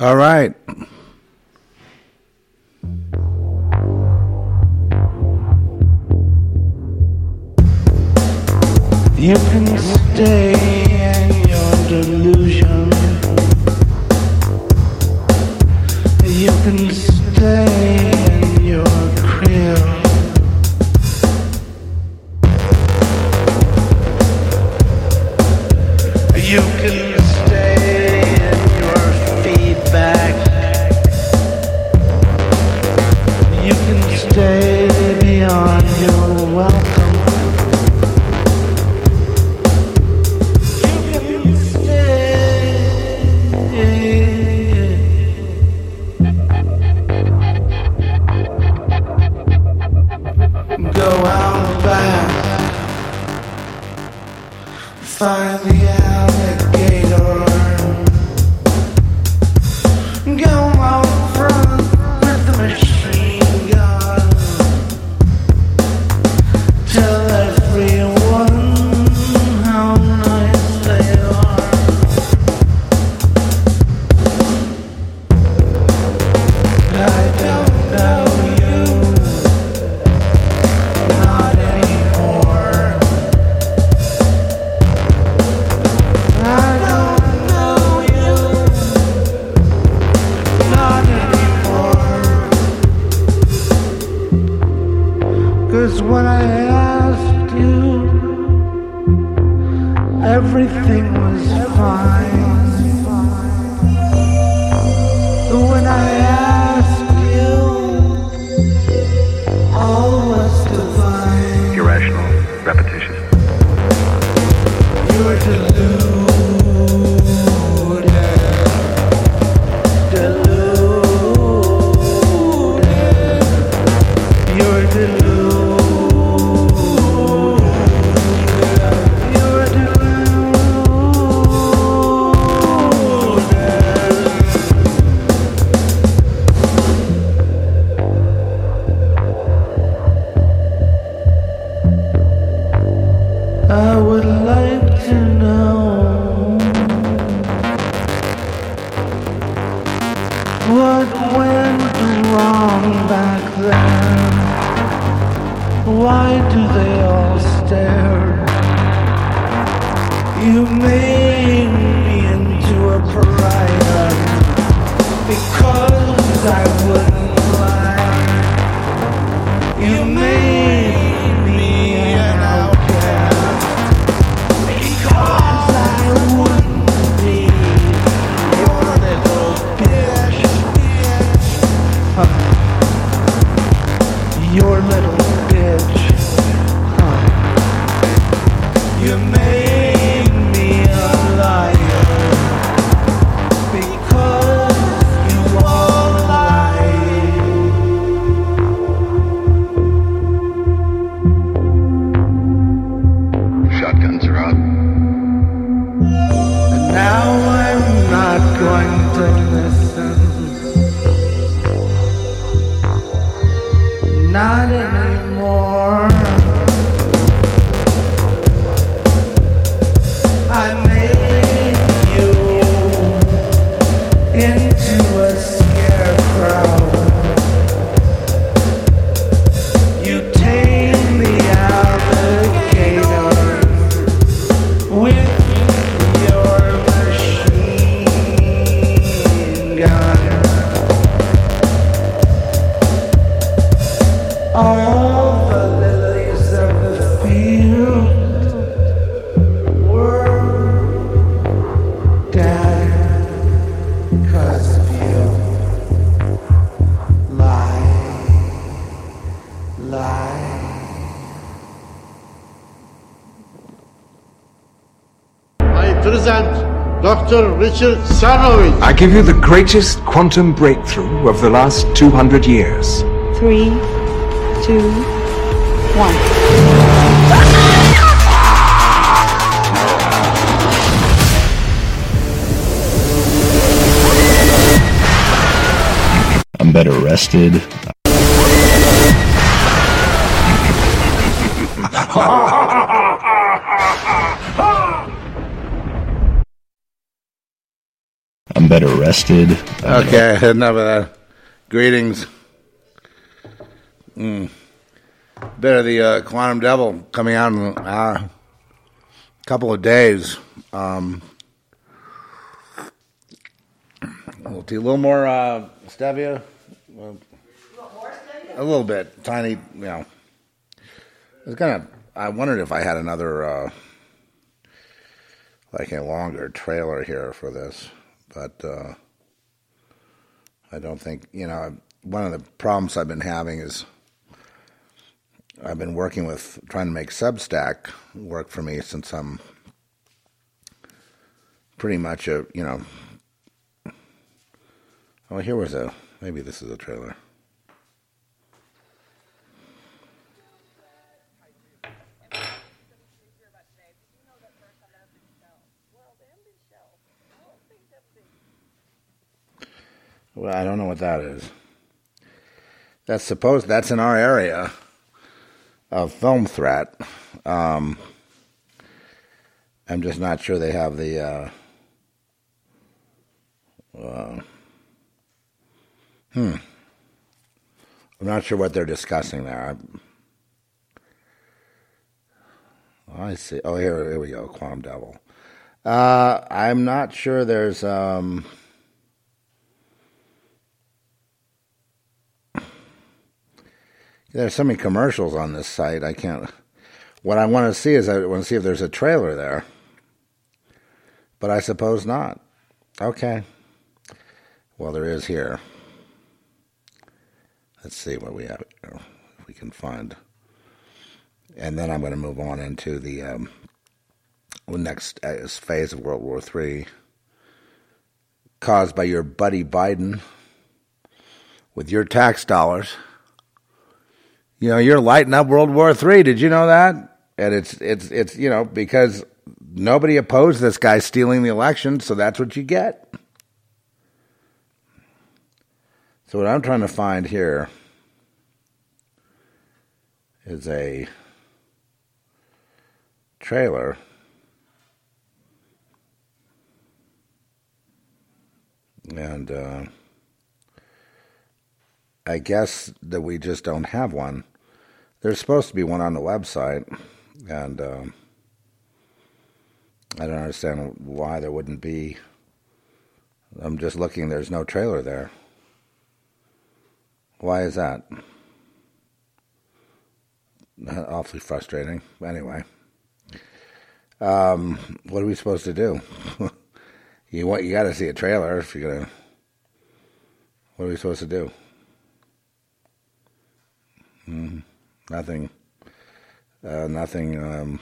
All right. You can stay in your delusion. Richard Cernovich. I give you the greatest quantum breakthrough of the last 200 years. Three, two, one. I'm better rested. Better rested. Okay, enough of that. Greetings. Mm. Bit of the uh, Quantum Devil coming out in a uh, couple of days. Um, we'll a little more uh, stevia. A little bit, tiny. You know, I was gonna. I wondered if I had another, uh, like a longer trailer here for this, but. Uh, I don't think, you know, one of the problems I've been having is I've been working with trying to make Substack work for me since I'm pretty much a, you know, oh, here was a, maybe this is a trailer. Well, I don't know what that is. That's supposed. That's in our area of film threat. Um, I'm just not sure they have the. Uh, uh, hmm. I'm not sure what they're discussing there. I, I see. Oh, here, here we go. Quantum Devil. Uh, I'm not sure there's. Um, There's so many commercials on this site. I can't. What I want to see is I want to see if there's a trailer there. But I suppose not. Okay. Well, there is here. Let's see what we have if we can find. And then I'm going to move on into the um, next uh, phase of World War III, caused by your buddy Biden with your tax dollars. You know, you're lighting up World War III. Did you know that? And it's it's it's you know because nobody opposed this guy stealing the election, so that's what you get. So what I'm trying to find here is a trailer. And uh, I guess that we just don't have one. There's supposed to be one on the website, and um, I don't understand why there wouldn't be. I'm just looking, there's no trailer there. Why is that? Awfully frustrating. Anyway, um, what are we supposed to do? you want you got to see a trailer if you're gonna. What are we supposed to do? Mm, nothing. Uh, nothing. Um,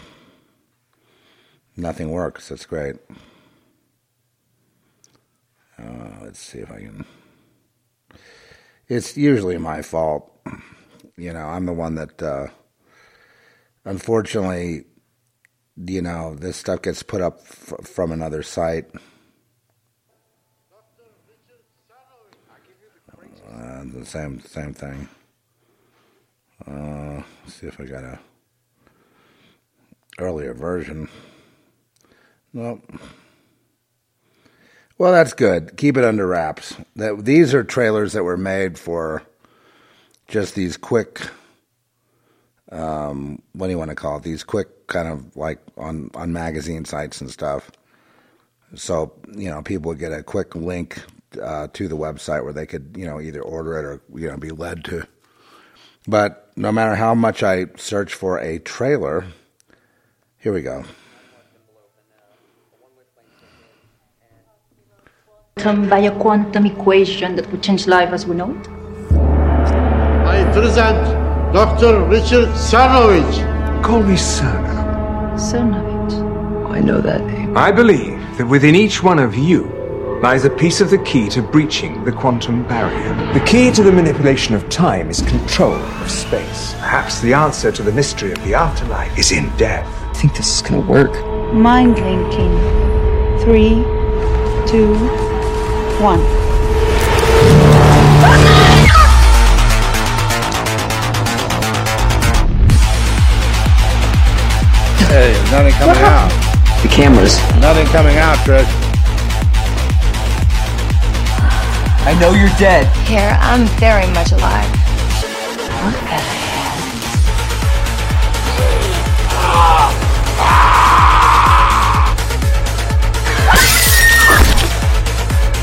nothing works. That's great. Uh, let's see if I can. It's usually my fault. You know, I'm the one that. Uh, unfortunately, you know, this stuff gets put up from another site. Uh, the same same thing. Uh, see if I got a earlier version. Nope. Well, that's good. Keep it under wraps. That these are trailers that were made for just these quick. Um, what do you want to call it? These quick kind of like on on magazine sites and stuff. So you know, people would get a quick link uh, to the website where they could you know either order it or you know be led to. But no matter how much I search for a trailer, here we go. quantum by a quantum equation that would change life as we know it? I present Dr. Richard Cernovich. Call me Cerno. Cernovich. I know that name. I believe that within each one of you lies a piece of the key to breaching the quantum barrier. The key to the manipulation of time is control of space. Perhaps the answer to the mystery of the afterlife is in death. I think this is gonna work. Mind linking. Three, two, one. Hey, nothing coming out. The cameras. Nothing coming out, Trish. I know you're dead. Here, I'm very much alive. What the hell?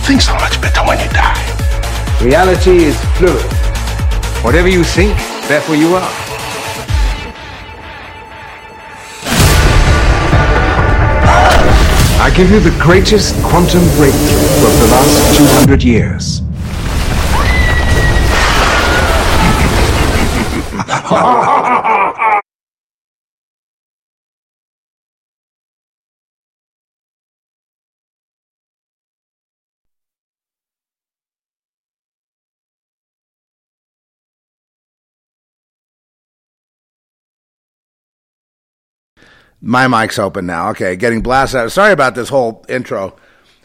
Things are much better when you die. Reality is fluid. Whatever you think, therefore you are. Give you the greatest quantum breakthrough of the last 200 years. My mic's open now. Okay, getting blasted. out. Sorry about this whole intro.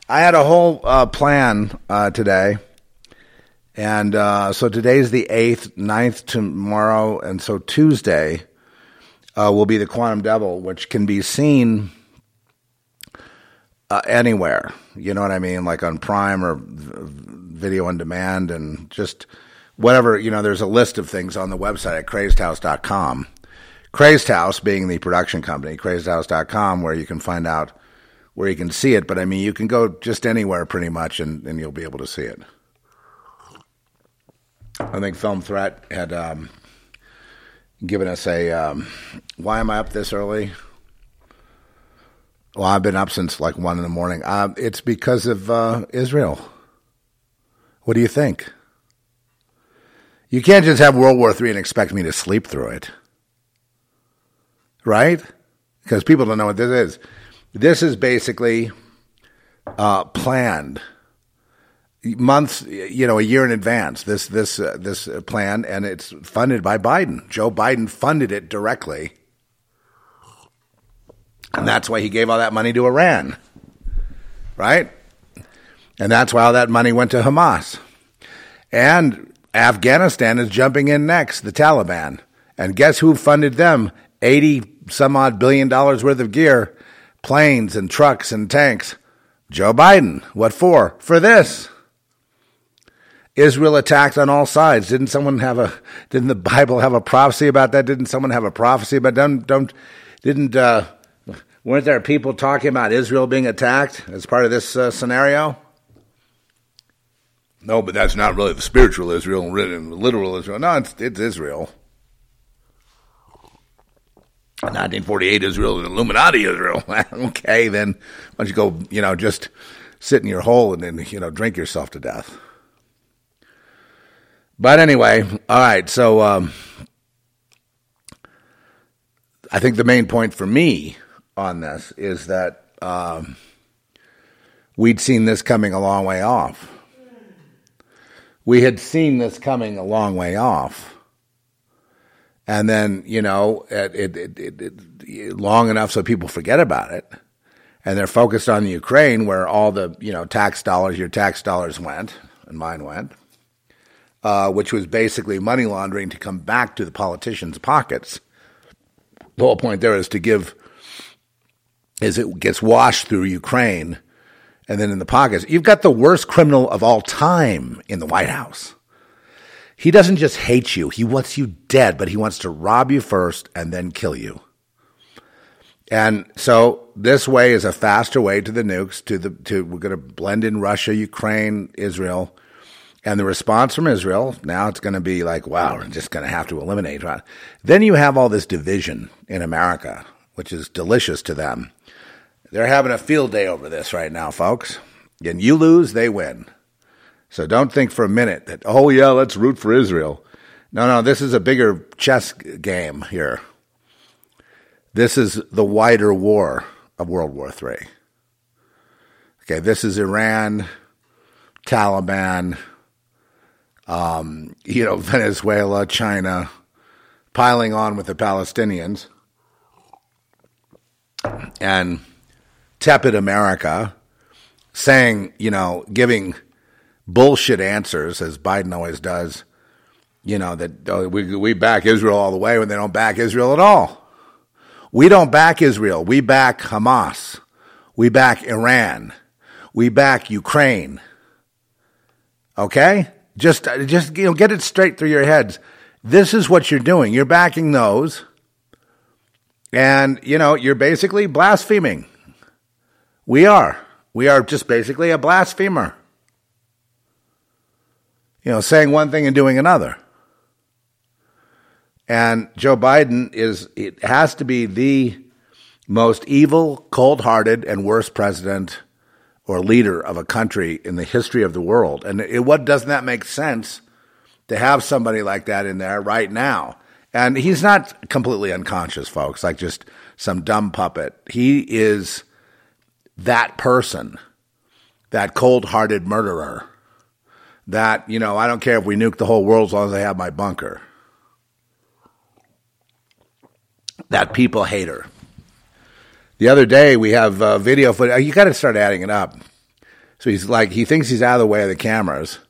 I had a whole uh, plan uh, today. And uh, so today's the 8th, 9th tomorrow. And so Tuesday uh, will be the Quantum Devil, which can be seen uh, anywhere. You know what I mean? Like on Prime or video on demand and just whatever. You know, there's a list of things on the website at crazedhouse.com. Crazed House being the production company, crazedhouse.com, where you can find out where you can see it. But I mean, you can go just anywhere pretty much and, and you'll be able to see it. I think Film Threat had um, given us a um, why am I up this early? Well, I've been up since like one in the morning. Uh, it's because of uh, Israel. What do you think? You can't just have World War III and expect me to sleep through it right? Because people don't know what this is. This is basically uh, planned months, you know, a year in advance. This this uh, this plan, and it's funded by Biden. Joe Biden funded it directly, and that's why he gave all that money to Iran, right? And that's why all that money went to Hamas. And Afghanistan is jumping in next, the Taliban. And guess who funded them? 80 some odd billion dollars worth of gear, planes and trucks and tanks. Joe Biden. What for? For this. Israel attacked on all sides. Didn't someone have a, didn't the Bible have a prophecy about that? Didn't someone have a prophecy about, don't, don't, didn't, uh, weren't there people talking about Israel being attacked as part of this uh, scenario? No, but that's not really the spiritual Israel, and literal Israel. No, it's, it's Israel. 1948 Israel and Illuminati Israel. okay, then why don't you go, you know, just sit in your hole and then, you know, drink yourself to death. But anyway, all right, so um, I think the main point for me on this is that um, we'd seen this coming a long way off. We had seen this coming a long way off and then you know it, it, it, long enough so people forget about it. And they're focused on the ukraine where all the you know tax dollars your tax dollars went and mine went uh, which was basically money laundering to come back to the politicians pockets. The whole point there is to give is it gets washed through ukraine and then in the pockets. You've got the worst criminal of all time in the white house he doesn't just hate you, he wants you dead, but he wants to rob you first and then kill you. And so this way is a faster way to the nukes, to the to we're going to blend in Russia, Ukraine, Israel. And the response from Israel, now it's going to be like, wow, we're just going to have to eliminate. Then you have all this division in America, which is delicious to them. They're having a field day over this right now, folks. And you lose, they win. So don't think for a minute that, oh, yeah, let's root for Israel. No, no, this is a bigger chess game here. This is the wider war of World War III. Okay, this is Iran, Taliban, um, you know, Venezuela, China, piling on with the Palestinians, and tepid America saying, you know, giving bullshit answers, as Biden always does. You know that oh, we we back Israel all the way when they don't back Israel at all. We don't back Israel. We back Hamas. We back Iran. We back Ukraine. Okay? Just, just you know, get it straight through your heads. This is what you're doing. You're backing those, and you know you're basically blaspheming. We are. We are just basically a blasphemer. You know, saying one thing and doing another. And Joe Biden is, it has to be the most evil, cold hearted, and worst president or leader of a country in the history of the world. And it, what doesn't that make sense to have somebody like that in there right now? And he's not completely unconscious, folks, like just some dumb puppet. He is that person, that cold hearted murderer. That, you know, I don't care if we nuke the whole world as long as I have my bunker. That people hater. The other day we have uh, video footage. You got to start adding it up. So he's like, he thinks he's out of the way of the cameras,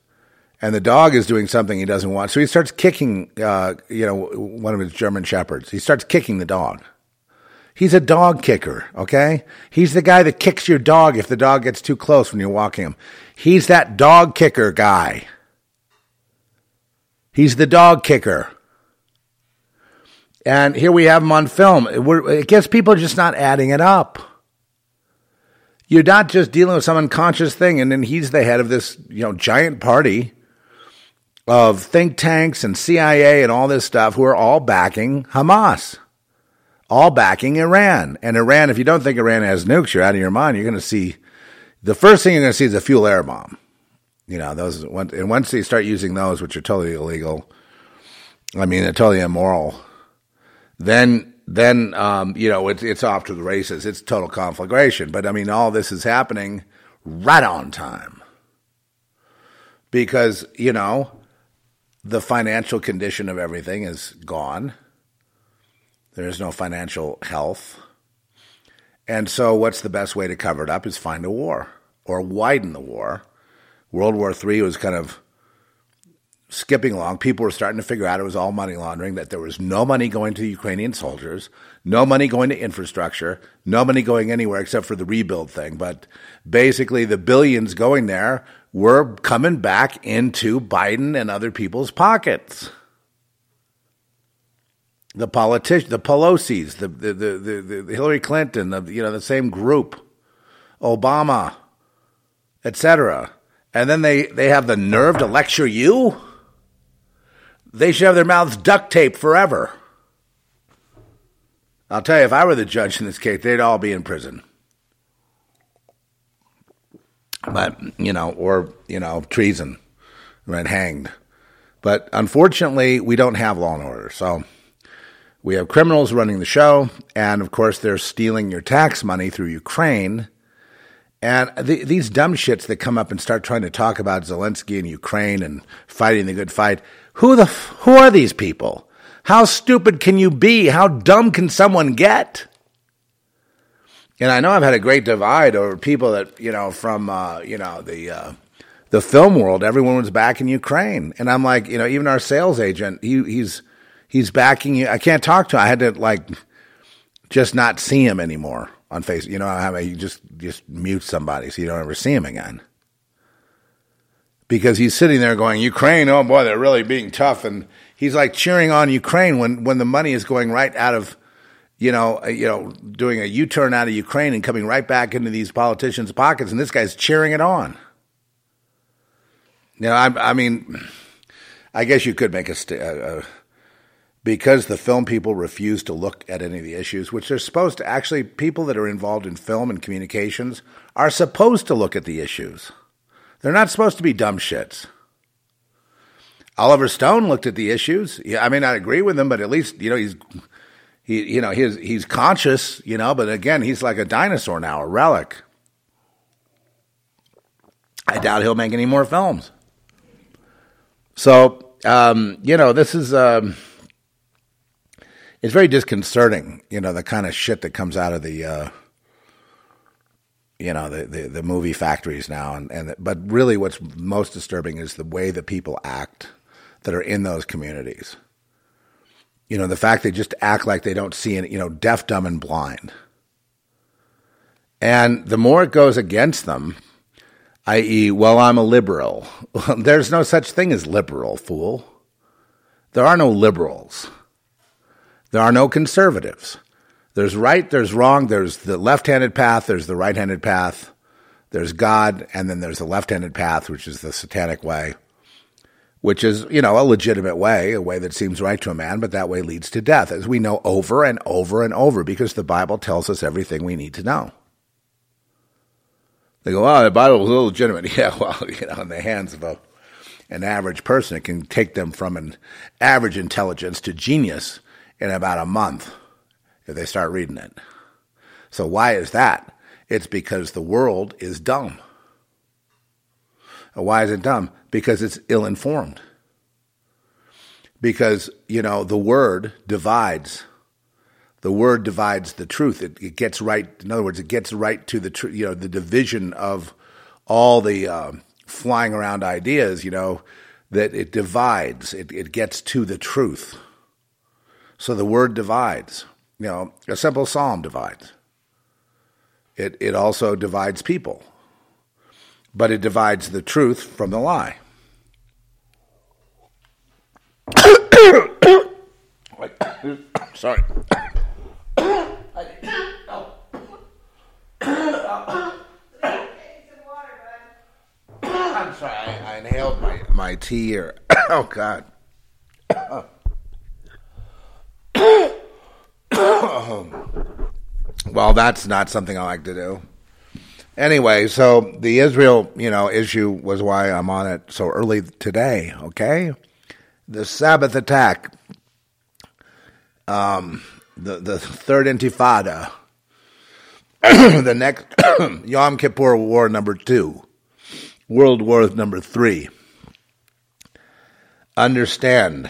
and the dog is doing something he doesn't want. So he starts kicking, uh, you know, one of his German shepherds. He starts kicking the dog. He's a dog kicker, okay? He's the guy that kicks your dog if the dog gets too close when you're walking him. He's that dog kicker guy. He's the dog kicker. And here we have him on film. We're, I guess people are just not adding it up. You're not just dealing with some unconscious thing, and then he's the head of this, you know, giant party of think tanks and CIA and all this stuff who are all backing Hamas, all backing Iran. And Iran, if you don't think Iran has nukes, you're out of your mind. You're going to see the first thing you're going to see is a fuel air bomb. You know, those, and once they start using those, which are totally illegal, I mean, they're totally immoral then then um, you know it's it's off to the races. It's total conflagration. But I mean, all this is happening right on time because you know the financial condition of everything is gone. There is no financial health. And so, what's the best way to cover it up is find a war or widen the war. World War III was kind of skipping along, people were starting to figure out it was all money laundering, that there was no money going to Ukrainian soldiers, no money going to infrastructure, no money going anywhere except for the rebuild thing. But basically, the billions going there were coming back into Biden and other people's pockets. The politicians, the Pelosi's, the, the, the, the, the Hillary Clinton, the, you know, the same group, Obama, etc. And then they, they have the nerve to lecture you? They should have their mouths duct taped forever. I'll tell you, if I were the judge in this case, they'd all be in prison. But, you know, or, you know, treason, right, hanged. But unfortunately, we don't have law and order. So we have criminals running the show. And of course, they're stealing your tax money through Ukraine. And the, these dumb shits that come up and start trying to talk about Zelensky and Ukraine and fighting the good fight. Who the who are these people? How stupid can you be? How dumb can someone get? And I know I've had a great divide over people that you know from uh, you know the uh, the film world. Everyone was back in Ukraine, and I'm like, you know, even our sales agent, he, he's he's backing you. I can't talk to. him. I had to like just not see him anymore on Facebook. You know how you just just mute somebody so you don't ever see him again because he's sitting there going, Ukraine, oh boy, they're really being tough. And he's like cheering on Ukraine when, when the money is going right out of, you know, uh, you know, doing a U turn out of Ukraine and coming right back into these politicians' pockets. And this guy's cheering it on. You know, I, I mean, I guess you could make a, st- uh, because the film people refuse to look at any of the issues, which they're supposed to actually, people that are involved in film and communications are supposed to look at the issues. They're not supposed to be dumb shits. Oliver Stone looked at the issues. Yeah, I may not agree with him, but at least you know he's he you know he's he's conscious, you know. But again, he's like a dinosaur now, a relic. I doubt he'll make any more films. So um, you know, this is um, it's very disconcerting. You know, the kind of shit that comes out of the uh, you know the, the, the movie factories now and, and but really what's most disturbing is the way that people act that are in those communities you know the fact they just act like they don't see it you know deaf dumb and blind and the more it goes against them i.e., well, I'm a liberal. There's no such thing as liberal, fool. There are no liberals. There are no conservatives. There's right, there's wrong, there's the left handed path, there's the right handed path, there's God, and then there's the left handed path, which is the satanic way, which is, you know, a legitimate way, a way that seems right to a man, but that way leads to death, as we know over and over and over, because the Bible tells us everything we need to know. They go, oh, the Bible is illegitimate. Yeah, well, you know, in the hands of a, an average person, it can take them from an average intelligence to genius in about a month if they start reading it. So why is that? It's because the world is dumb. Why is it dumb? Because it's ill informed. Because, you know, the word divides. The word divides the truth. It, it gets right. In other words, it gets right to the tr- you know the division of all the uh, flying around ideas. You know that it divides. It it gets to the truth. So the word divides. You know, a simple psalm divides. It it also divides people, but it divides the truth from the lie. Sorry. I'm sorry, I, I inhaled my, my tea here. oh, God. well, that's not something I like to do. Anyway, so the Israel, you know, issue was why I'm on it so early today, okay? The Sabbath attack, um, the, the third intifada, the next Yom Kippur War number two, World War number three. Understand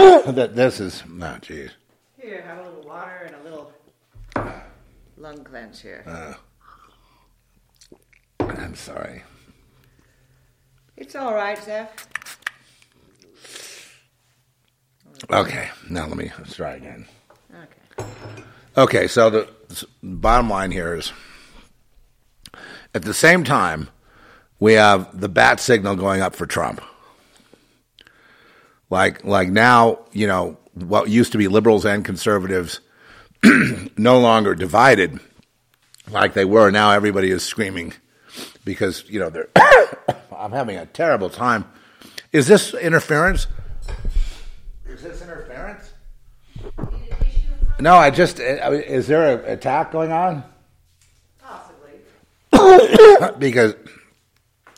that this is no, oh, geez. Here, have a little water and a little lung cleanse here. Uh, I'm sorry. It's all right, Zeph. Okay, now let me let's try again. Okay. Okay, so the bottom line here is at the same time, we have the bat signal going up for Trump. Like, like now, you know, what used to be liberals and conservatives no longer divided like they were. Now everybody is screaming because, you know, they're, I'm having a terrible time. Is this interference? Is this interference? No, I just, uh, is there an attack going on? Possibly. because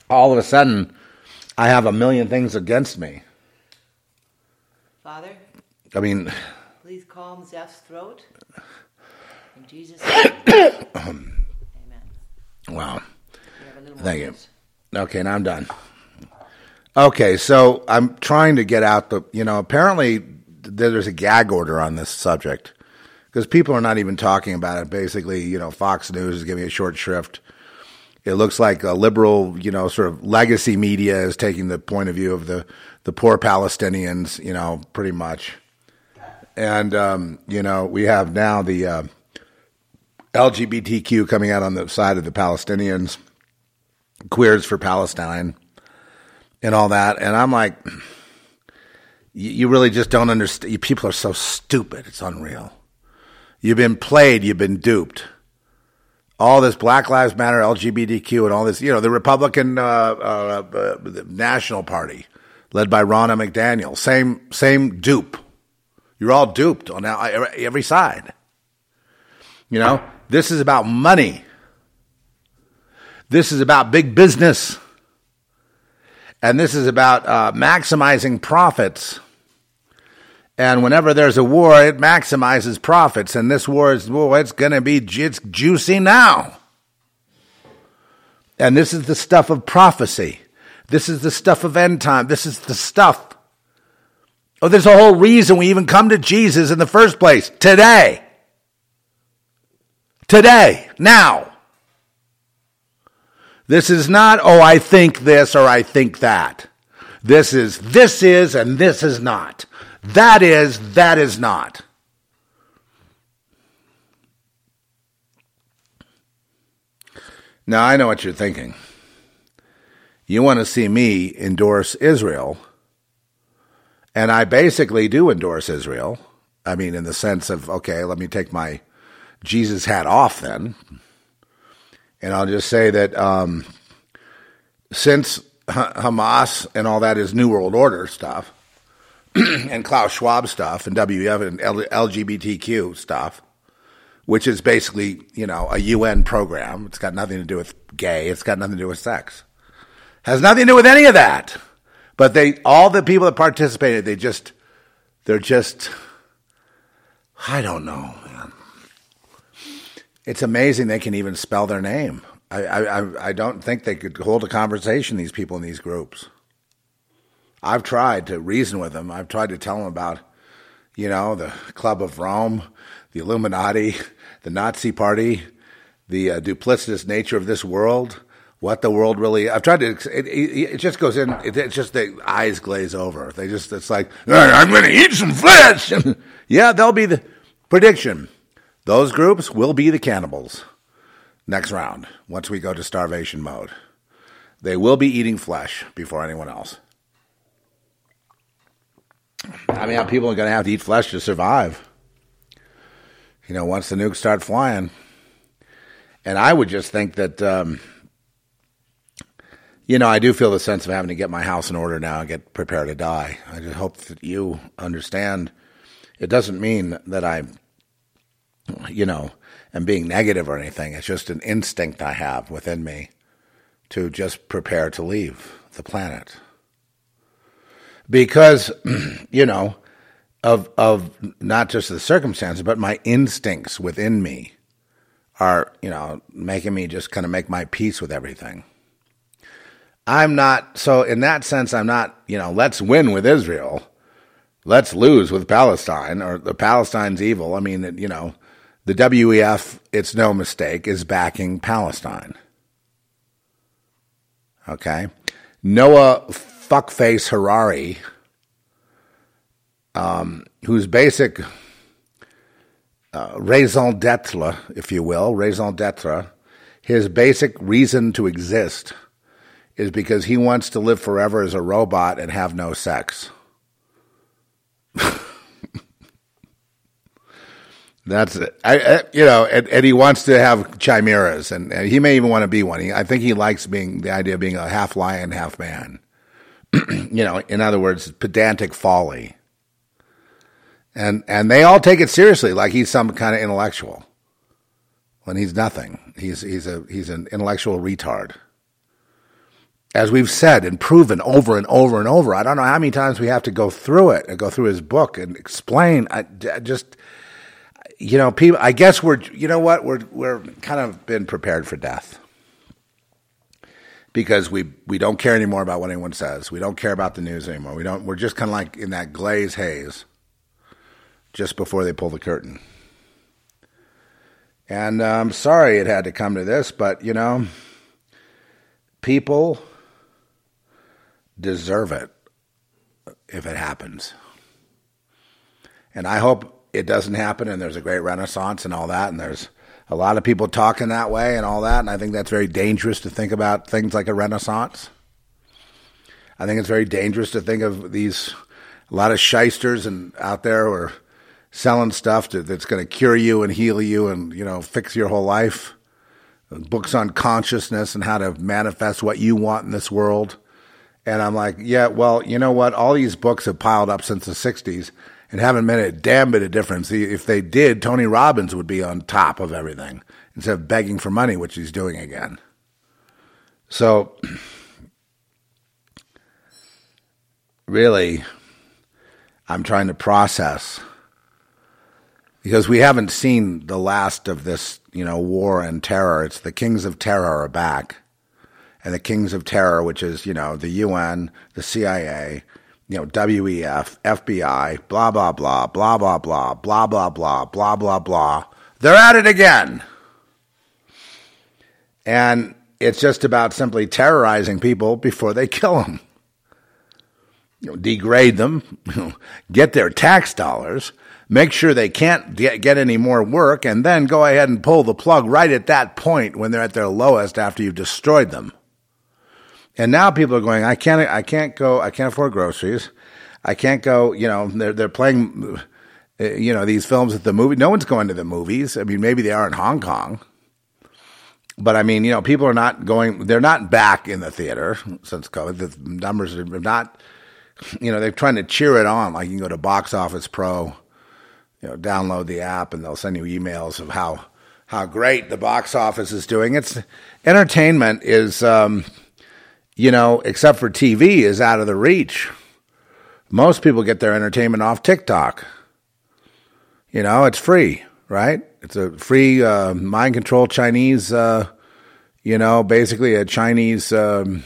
all of a sudden, I have a million things against me. Father, I mean, please calm Zeph's throat. In Jesus' name. Amen. wow. You have a little more Thank you. Okay, now I'm done. Okay, so I'm trying to get out the, you know, apparently there's a gag order on this subject because people are not even talking about it. Basically, you know, Fox News is giving a short shrift. It looks like a liberal, you know, sort of legacy media is taking the point of view of the, the poor Palestinians, you know, pretty much. And, um, you know, we have now the uh, LGBTQ coming out on the side of the Palestinians, queers for Palestine, and all that. And I'm like, you, really just don't understand. You people are so stupid. It's unreal. You've been played. You've been duped. All this Black Lives Matter, LGBTQ, and all this, you know, the Republican uh, uh, uh, National Party, led by Ronna McDaniel, same same dupe. You're all duped on every side. You know, this is about money. This is about big business. And this is about uh, maximizing profits. And whenever there's a war, it maximizes profits. And this war is, well, it's going to be it's juicy now. And this is the stuff of prophecy. This is the stuff of end time. This is the stuff. Oh, there's a whole reason we even come to Jesus in the first place. Today. Today. Now. This is not, oh, I think this or I think that. This is, this is, and this is not. That is, that is not. Now, I know what you're thinking. You want to see me endorse Israel, and I basically do endorse Israel. I mean, in the sense of, okay, let me take my Jesus hat off then. And I'll just say that um, since Hamas and all that is New World Order stuff, and Klaus Schwab stuff, and WEF and LGBTQ stuff, which is basically, you know, a UN program. It's got nothing to do with gay. It's got nothing to do with sex. Has nothing to do with any of that. But they, all the people that participated, they just, they're just, I don't know, man. It's amazing they can even spell their name. I, I, I don't think they could hold a conversation, these people in these groups. I've tried to reason with them. I've tried to tell them about, you know, the Club of Rome, the Illuminati, the Nazi Party, the uh, duplicitous nature of this world, what the world really. I've tried to. It, it, just goes in. It, it's just the eyes glaze over. They just. It's like I'm going to eat some flesh. yeah, they'll be the prediction. Those groups will be the cannibals next round once we go to starvation mode. They will be eating flesh before anyone else. I mean, people are going to have to eat flesh to survive you know, once the nukes start flying. And I would just think that, um, you know, I do feel the sense of having to get my house in order now and get prepared to die. I just hope that you understand. It doesn't mean that I, you know, am being negative or anything. It's just an instinct I have within me to just prepare to leave the planet. Because, you know, of of not just the circumstances, but my instincts within me are, you know, making me just kind of make my peace with everything. I'm not so in that sense I'm not, you know, let's win with Israel. Let's lose with Palestine or the Palestine's evil. I mean, you know, the WEF, it's no mistake, is backing Palestine. Okay? Noah fuckface Harari um, whose basic uh, raison d'etre, if you will, raison d'etre, his basic reason to exist is because he wants to live forever as a robot and have no sex. That's it. I, I, you know, and, and, he wants to have chimeras, and, and, he may even want to be one. He, I think he likes being the idea of being a half lion, half man. you know, in other words, pedantic folly and and they all take it seriously, like he's some kind of intellectual, when he's nothing. He's he's a he's an intellectual retard. As we've said and proven over and over and over, I don't know how many times we have to go through it and go through his book and explain. I, I just, you know, people. I guess we're, you know what, we're we're kind of been prepared for death because we we don't care anymore about what anyone says. We don't care about the news anymore. We don't. We're just kind of like in that glaze haze just before they pull the curtain. And I'm um, sorry it had to come to this, but you know, people deserve it if it happens. And I hope it doesn't happen and there's a great renaissance and all that. And there's a lot of people talking that way and all that. And I think that's very dangerous to think about things like a renaissance. I think it's very dangerous to think of these, a lot of shysters and out there who are selling stuff to, that's going to cure you and heal you and you know fix your whole life. Books on consciousness and how to manifest what you want in this world. And I'm like, yeah, well, you know what? All these books have piled up since the 60s and haven't made a damn bit of difference. If they did, Tony Robbins would be on top of everything instead of begging for money, which he's doing again. So, really, I'm trying to process because we haven't seen the last of this, you know, war and terror. It's the kings of terror are back. And the kings of terror, which is, you know, the UN, the CIA, you know, WEF, FBI, blah, blah, blah, blah, blah, blah, blah, blah, blah, blah, blah, blah. They're at it again. And it's just about simply terrorizing people before they kill them. You know, degrade them, get their tax dollars, make sure they can't get, get any more work, and then go ahead and pull the plug right at that point when they're at their lowest after you've destroyed them. And now people are going, I can't, I can't go, I can't afford groceries. I can't go, you know, they're, they're playing, uh, you know, these films at the movie. No one's going to the movies. I mean, maybe they are in Hong Kong. But I mean, you know, people are not going, they're not back in the theater since COVID. The numbers are not, you know, they're trying to cheer it on. Like you can go to Box Office Pro, you know, download the app and they'll send you emails of how, how great the box office is doing. It's entertainment is, um, you know, except for TV, is out of the reach. Most people get their entertainment off TikTok. You know, it's free, right? It's a free uh, mind control Chinese, uh, you know, basically a Chinese um,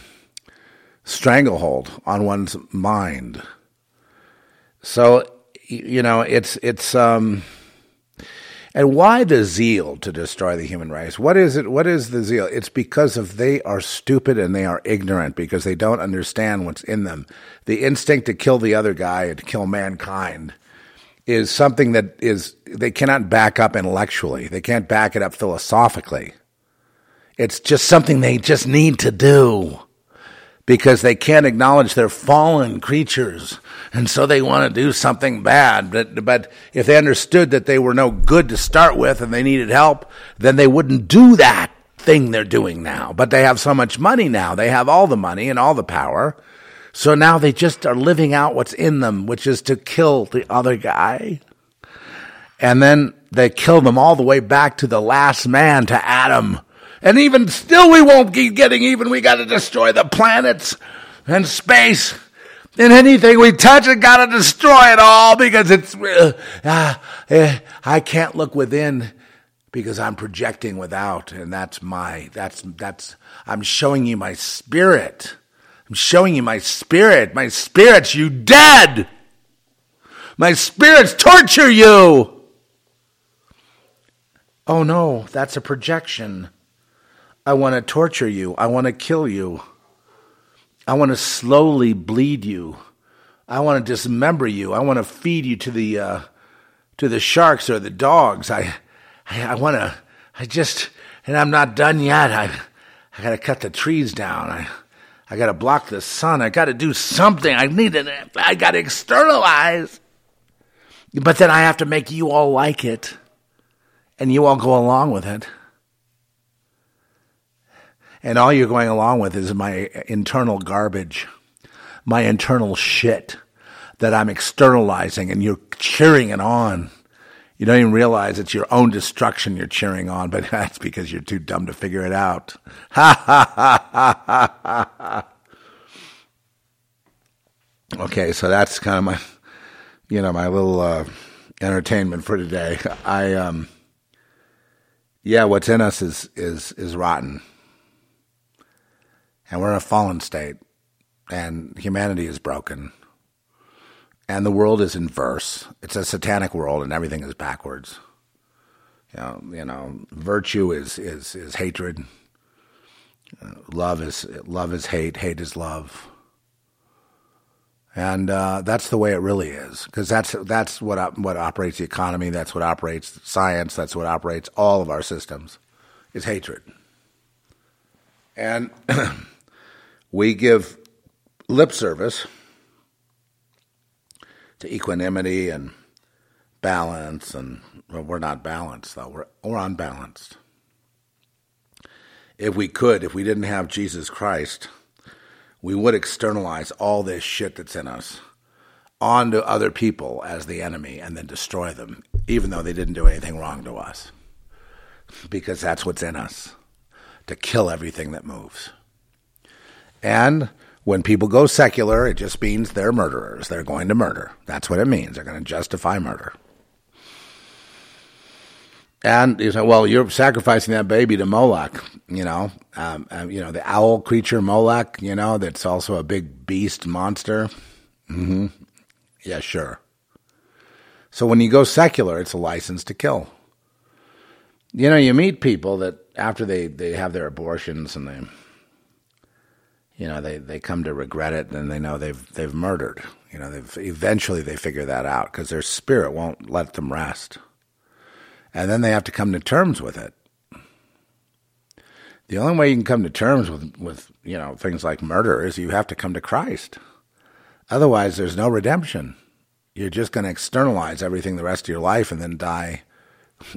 stranglehold on one's mind. So, you know, it's it's um, and why the zeal to destroy the human race? What is it? What is the zeal? It's because of they are stupid and they are ignorant because they don't understand what's in them. The instinct to kill the other guy and to kill mankind is something that is they cannot back up intellectually. They can't back it up philosophically. It's just something they just need to do because they can't acknowledge they're fallen creatures. And so they want to do something bad. But, but if they understood that they were no good to start with and they needed help, then they wouldn't do that thing they're doing now. But they have so much money now. They have all the money and all the power. So now they just are living out what's in them, which is to kill the other guy. And then they kill them all the way back to the last man, to Adam. And even still, we won't keep getting even. We got to destroy the planets and space. And anything we touch, it got to destroy it all because it's, uh, uh, I can't look within because I'm projecting without. And that's my, that's, that's, I'm showing you my spirit. I'm showing you my spirit. My spirit's you dead. My spirits torture you. Oh no, that's a projection. I want to torture you. I want to kill you. I want to slowly bleed you. I want to dismember you. I want to feed you to the uh, to the sharks or the dogs. I I, I want to. I just and I'm not done yet. I I got to cut the trees down. I I got to block the sun. I got to do something. I need it. I got to externalize. But then I have to make you all like it, and you all go along with it and all you're going along with is my internal garbage, my internal shit that I'm externalizing, and you're cheering it on. You don't even realize it's your own destruction you're cheering on, but that's because you're too dumb to figure it out. Okay, so that's kind of my, you know, my little uh, entertainment for today. I, um, yeah, what's in us is is is rotten and we're in a fallen state, and humanity is broken, and the world is in verse. It's a satanic world, and everything is backwards. You know, you know, virtue is is is hatred. Uh, love is love is hate. Hate is love. And uh, that's the way it really is, because that's that's what what operates the economy. That's what operates science. That's what operates all of our systems, is hatred. And we give lip service to equanimity and balance, and well, we're not balanced though. We're we're unbalanced. If we could, if we didn't have Jesus Christ, we would externalize all this shit that's in us onto other people as the enemy and then destroy them, even though they didn't do anything wrong to us. Because that's what's in us to kill everything that moves. And when people go secular, it just means they're murderers. They're going to murder. That's what it means. They're going to justify murder. And you say, well, you're sacrificing that baby to Moloch, you know, um, um, you know, the owl creature Moloch, you know, that's also a big beast monster. Mm-hmm. Yeah, sure. So when you go secular, it's a license to kill. You know, you meet people that after they, they have their abortions and they you know, they, they come to regret it, and they know they've they've murdered. You know, they've eventually they figure that out because their spirit won't let them rest, and then they have to come to terms with it. The only way you can come to terms with with you know things like murder is you have to come to Christ. Otherwise, there's no redemption. You're just going to externalize everything the rest of your life and then die,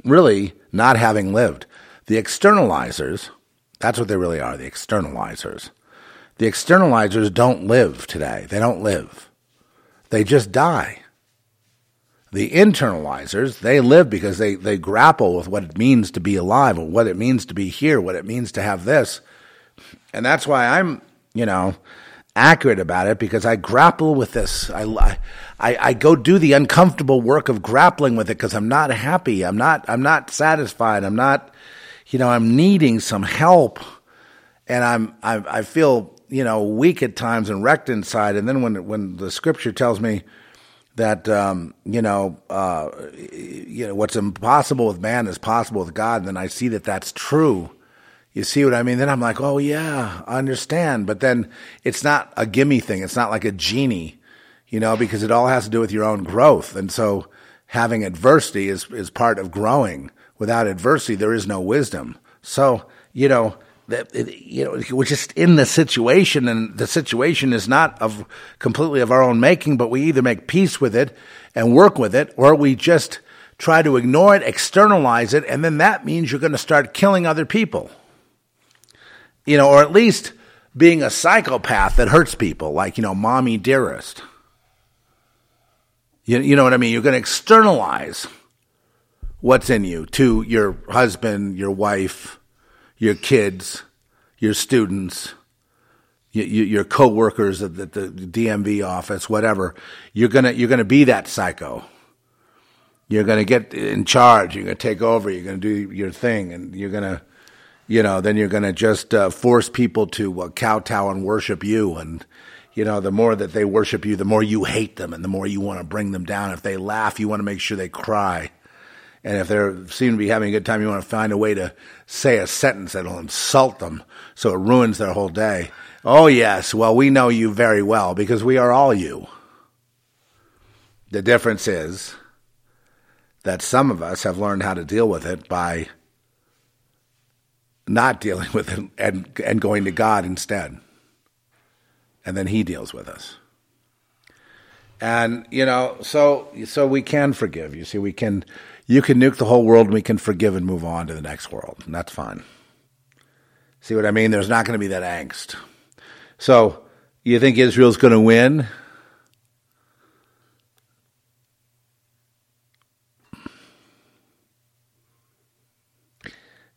really not having lived. The externalizers, that's what they really are, the externalizers. The externalizers don't live today. They don't live. They just die. The internalizers, they live because they, they grapple with what it means to be alive, what it means to be here, what it means to have this. And that's why I'm, you know, accurate about it because I grapple with this. I, I, I go do the uncomfortable work of grappling with it because I'm not happy. I'm not, I'm not satisfied. I'm not, you know, I'm needing some help and I'm, I, I feel, you know, weak at times and wrecked inside. And then when, when the scripture tells me that, um, you know, uh, you know, what's impossible with man is possible with God, then I see that that's true you see what I mean? Then I'm like, oh yeah, I understand. But then it's not a gimme thing. It's not like a genie, you know, because it all has to do with your own growth. And so having adversity is, is part of growing. Without adversity, there is no wisdom. So, you know, that, you know, we're just in the situation and the situation is not of completely of our own making, but we either make peace with it and work with it or we just try to ignore it, externalize it, and then that means you're going to start killing other people you know, or at least being a psychopath that hurts people, like, you know, mommy dearest. You, you know what I mean? You're going to externalize what's in you to your husband, your wife, your kids, your students, your, your coworkers at the, the DMV office, whatever. You're gonna you're gonna be that psycho. You're gonna get in charge. You're gonna take over. You're gonna do your thing, and you're gonna you know, then you're to just uh, force people to uh, kowtow and worship you. And, you know, the more that they worship you, the more you hate them and the more you want to bring them down. If they laugh, you want to make sure they cry. And if they seem to be having a good time, you want to find a way to say a sentence that'll insult them so it ruins their whole day. Oh, yes. Well, we know you very well because we are all you. The difference is that some of us have learned how to deal with it by not dealing with it and, and going to God instead. And then He deals with us. And, you know, so, so we can forgive. You see, we can, you can nuke the whole world and we can forgive and move on to the next world. And that's fine. See what I mean? There's not going to be that angst. So, you think Israel's going to win?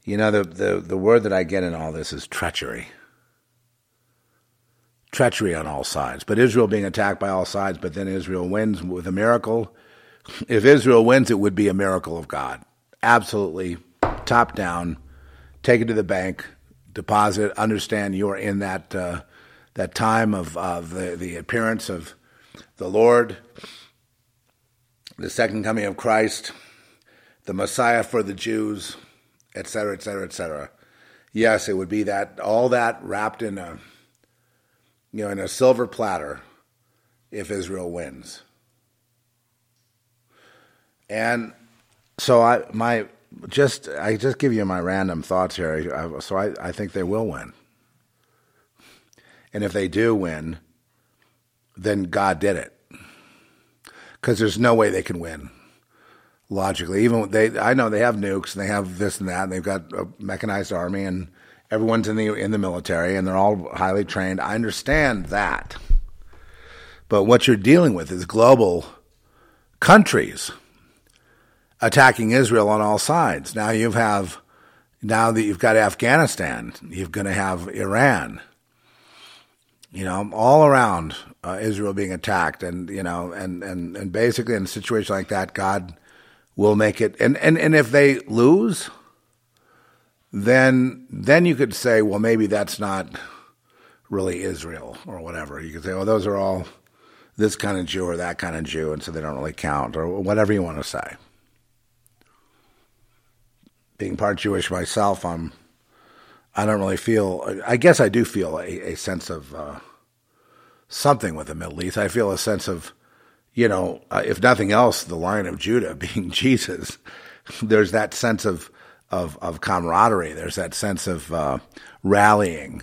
You know, the, the, the word that I get in all this is treachery. Treachery on all sides. But Israel being attacked by all sides, but then Israel wins with a miracle. If Israel wins, it would be a miracle of God. Absolutely top down, take it to the bank, deposit understand you're in that, uh, that time of, of the, the appearance of the Lord, the second coming of Christ, the Messiah for the Jews et cetera, et cetera, et cetera. Yes, it would be that all that wrapped in a you know in a silver platter if Israel wins. And so I my just I just give you my random thoughts here. So I, I think they will win. And if they do win, then God did it. Because there's no way they can win logically. Even they, I know they have nukes and they have this and that, and they've got a mechanized army, and everyone's in the in the military, and they're all highly trained. I understand that, but what you're dealing with is global countries attacking Israel on all sides. Now you have now that you've got Afghanistan, you're going to have Iran. You know, all around uh, Israel being attacked, and you know, and and and basically in a situation like that, God will make it. And, and, and if they lose, then then you could say, well, maybe that's not really Israel or whatever. You could say, well, those are all this kind of Jew or that kind of Jew, and so they don't really count, or whatever you want to say. Being part Jewish myself, I'm I don't really feel. I guess I do feel a, a sense of uh, something with the Middle East. I feel a sense of, you know, uh, if nothing else, the Lion of Judah being Jesus. There's that sense of of, of camaraderie. There's that sense of uh, rallying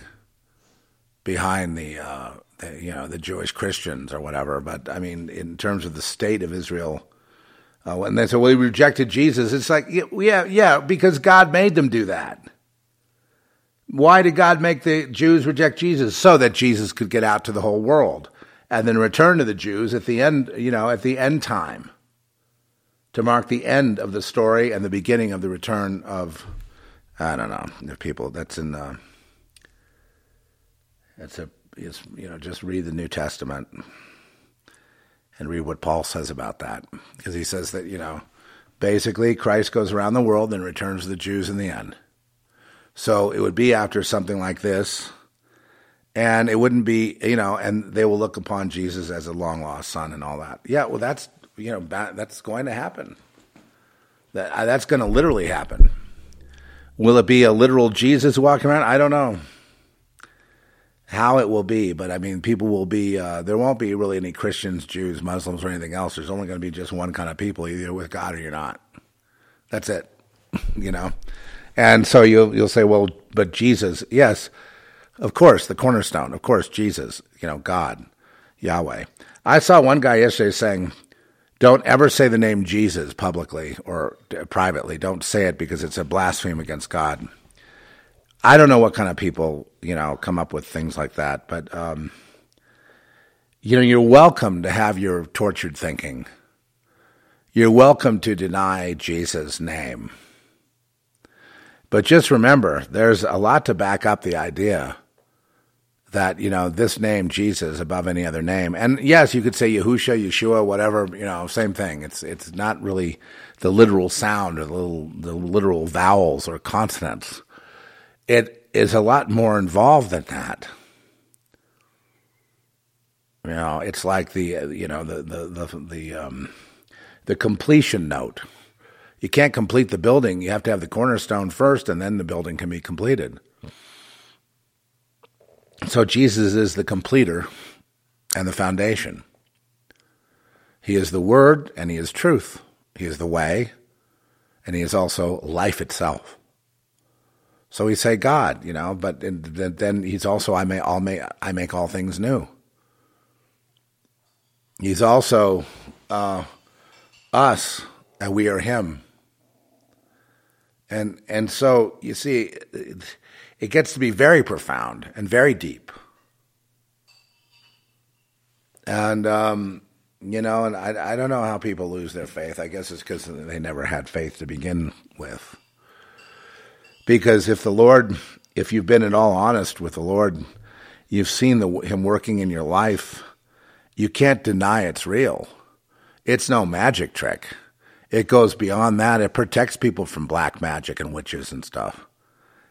behind the, uh, the, you know the Jewish Christians or whatever. But I mean, in terms of the state of Israel, uh, when they say, "Well, he rejected Jesus," it's like, yeah, yeah, because God made them do that. Why did God make the Jews reject Jesus? So that Jesus could get out to the whole world and then return to the Jews at the end, you know, at the end time to mark the end of the story and the beginning of the return of, I don't know, the people. That's in the, that's a, it's, you know, just read the New Testament and read what Paul says about that. Because he says that, you know, basically Christ goes around the world and returns to the Jews in the end. So it would be after something like this, and it wouldn't be, you know, and they will look upon Jesus as a long lost son and all that. Yeah, well, that's you know that's going to happen. That uh, that's going to literally happen. Will it be a literal Jesus walking around? I don't know how it will be, but I mean, people will be. Uh, there won't be really any Christians, Jews, Muslims, or anything else. There's only going to be just one kind of people. Either with God or you're not. That's it. you know. And so you'll you'll say, well, but Jesus, yes, of course, the cornerstone, of course, Jesus, you know, God, Yahweh. I saw one guy yesterday saying, don't ever say the name Jesus publicly or privately. Don't say it because it's a blasphemy against God. I don't know what kind of people, you know, come up with things like that, but, um, you know, you're welcome to have your tortured thinking. You're welcome to deny Jesus' name. But just remember, there's a lot to back up the idea that, you know, this name, Jesus, above any other name. And yes, you could say Yahusha, Yeshua, whatever, you know, same thing. It's, it's not really the literal sound or the, the literal vowels or consonants. It is a lot more involved than that. You know, it's like the, you know, the, the, the, the, um, the completion note you can't complete the building. You have to have the cornerstone first, and then the building can be completed. So Jesus is the completer and the foundation. He is the Word and He is truth. He is the way, and He is also life itself. So we say God, you know, but then He's also I may all may I make all things new. He's also uh, us, and we are Him. And and so you see, it gets to be very profound and very deep. And um, you know, and I I don't know how people lose their faith. I guess it's because they never had faith to begin with. Because if the Lord, if you've been at all honest with the Lord, you've seen the, Him working in your life. You can't deny it's real. It's no magic trick. It goes beyond that. It protects people from black magic and witches and stuff.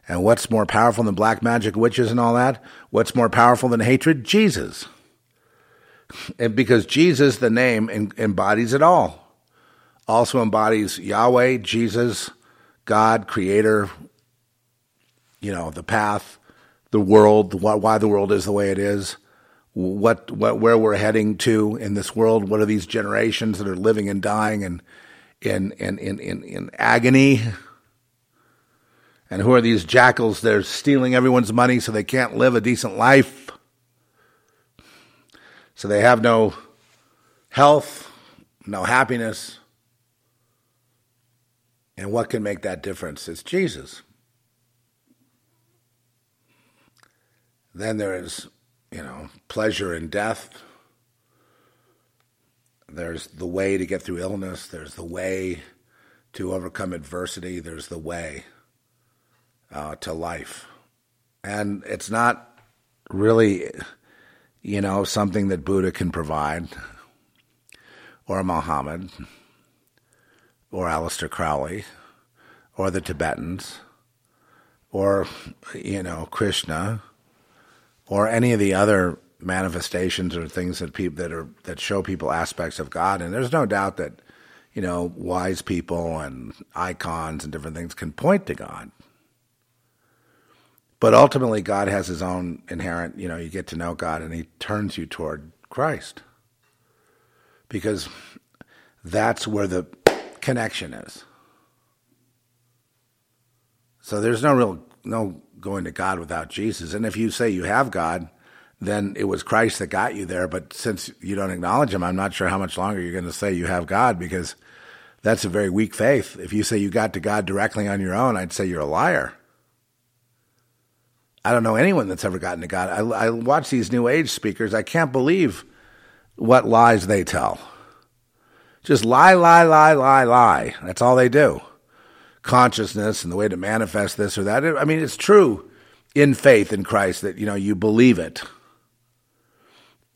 And what's more powerful than black magic, witches, and all that? What's more powerful than hatred? Jesus. And because Jesus, the name, embodies it all. Also embodies Yahweh, Jesus, God, Creator, you know, the path, the world, why the world is the way it is, what, what, where we're heading to in this world. What are these generations that are living and dying and in, in, in, in, in agony. And who are these jackals? They're stealing everyone's money so they can't live a decent life. So they have no health, no happiness. And what can make that difference? It's Jesus. Then there is, you know, pleasure in death. There's the way to get through illness. There's the way to overcome adversity. There's the way uh, to life. And it's not really, you know, something that Buddha can provide, or Muhammad, or Aleister Crowley, or the Tibetans, or, you know, Krishna, or any of the other manifestations or things that people that are that show people aspects of God. And there's no doubt that you know wise people and icons and different things can point to God. But ultimately, God has His own inherent. You know, you get to know God, and He turns you toward Christ because that's where the connection is. So there's no real no going to God without Jesus. And if you say you have God, then it was Christ that got you there. But since you don't acknowledge Him, I'm not sure how much longer you're going to say you have God because that's a very weak faith. If you say you got to God directly on your own, I'd say you're a liar. I don't know anyone that's ever gotten to God. I, I watch these New Age speakers. I can't believe what lies they tell. Just lie, lie, lie, lie, lie. That's all they do. Consciousness and the way to manifest this or that. I mean, it's true in faith in Christ that, you know, you believe it.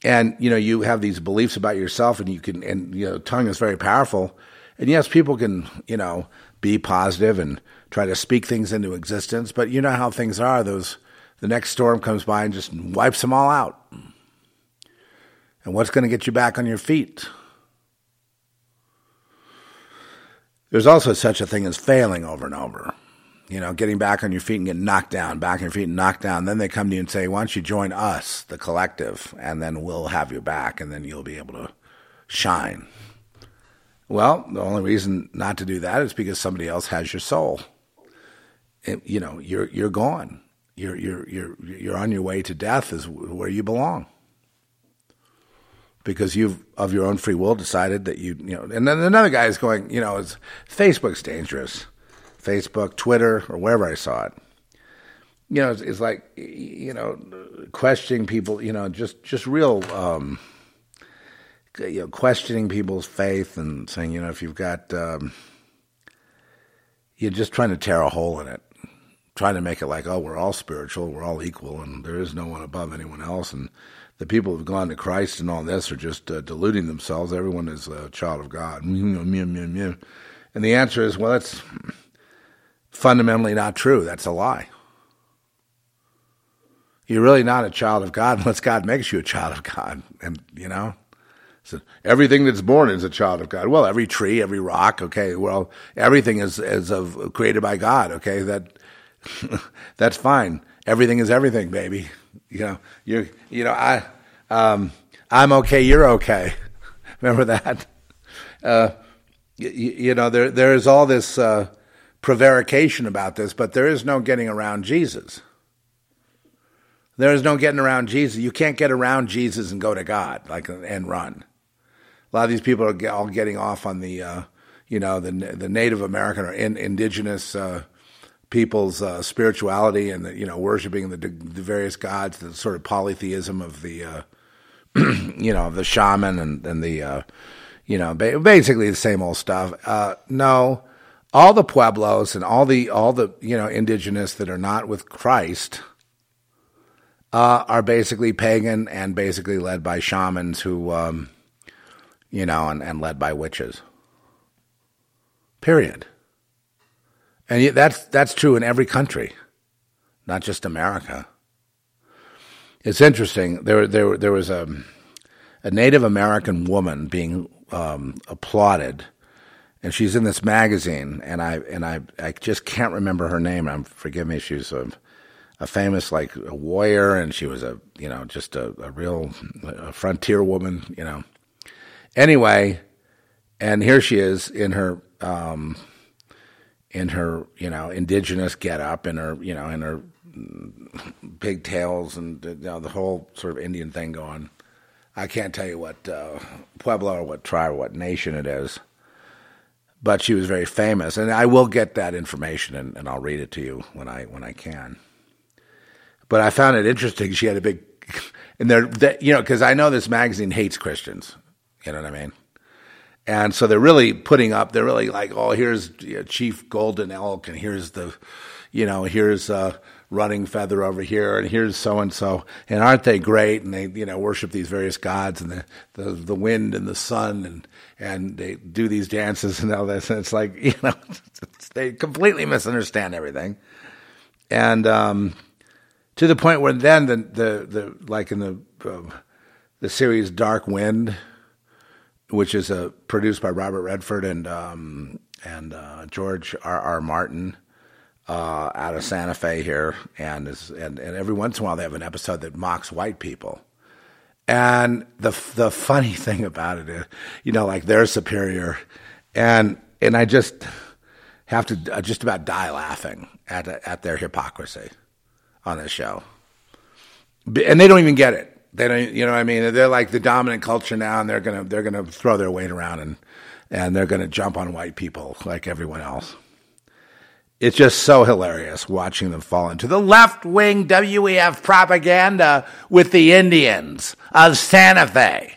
And, you know, you have these beliefs about yourself and you can, and, you know, tongue is very powerful. And yes, people can, you know, be positive and try to speak things into existence, but you know how things are. Those, the next storm comes by and just wipes them all out. And what's going to get you back on your feet? There's also such a thing as failing over and over. You know, getting back on your feet and getting knocked down, back on your feet and knocked down. Then they come to you and say, Why don't you join us, the collective, and then we'll have you back, and then you'll be able to shine. Well, the only reason not to do that is because somebody else has your soul. It, you know, you're you're gone. You're you're you're you're on your way to death is where you belong because you've of your own free will decided that you you know and then another guy is going you know it's facebook's dangerous. Facebook twitter or wherever i saw it. You know it's, it's like you know questioning people you know just just real um you know questioning people's faith and saying you know if you've got um you're just trying to tear a hole in it. Trying to make it like oh we're all spiritual we're all equal and there is no one above anyone else and the people who've gone to Christ and all this are just uh, deluding themselves. Everyone is a child of God. And the answer is, well, that's fundamentally not true. That's a lie. You're really not a child of God unless God makes you a child of God. And, you know, so everything that's born is a child of God. Well, every tree, every rock, okay, well, everything is, is of, created by God, okay, that, that's fine. Everything is everything, baby. You know, you you know, I um, I'm okay, you're okay. Remember that? Uh, you, you, know, there there is all this uh, prevarication about this, but there is no getting around Jesus. There is no getting around Jesus. You can't get around Jesus and go to God like and run. A lot of these people are all getting off on the, uh, you know, the the Native American or in, indigenous uh, people's uh, spirituality and the, you know worshiping the, the, various gods, the sort of polytheism of the uh, you know the shaman and and the uh, you know basically the same old stuff. Uh, no, all the pueblos and all the all the you know indigenous that are not with Christ. Uh, are basically pagan and basically led by shamans who, um, you know, and, and led by witches. Period. And that's that's true in every country, not just America. It's interesting. There there there was a a Native American woman being um, applauded, and she's in this magazine, and I and I I just can't remember her name. I'm forgive me. She's a, a famous like a warrior, and she was a you know just a, a real a frontier woman. You know. Anyway, and here she is in her. Um, in her, you know, indigenous getup, in her, you know, in her pigtails and you know the whole sort of Indian thing going. I can't tell you what uh, pueblo or what tribe or what nation it is, but she was very famous, and I will get that information and, and I'll read it to you when I when I can. But I found it interesting. She had a big, and they're, you know, because I know this magazine hates Christians. You know what I mean? And so they're really putting up, they're really like, oh, here's Chief Golden Elk, and here's the, you know, here's uh, Running Feather over here, and here's so and so. And aren't they great? And they, you know, worship these various gods and the, the, the wind and the sun, and, and they do these dances and all this. And it's like, you know, they completely misunderstand everything. And um, to the point where then the, the, the like in the, uh, the series Dark Wind, which is uh, produced by Robert Redford and um, and uh, George R. R. Martin. uh, out of Santa Fe here, and, is, and and every once in a while they have an episode that mocks white people. And the the funny thing about it is, you know, like they're superior, and and I just have to uh, just about die laughing at at their hypocrisy on this show, and they don't even get it. They don't, you know what I mean? They're like the dominant culture now, and they're gonna they're gonna throw their weight around and and they're gonna jump on white people like everyone else. It's just so hilarious watching them fall into the left wing WEF propaganda with the Indians of Santa Fe,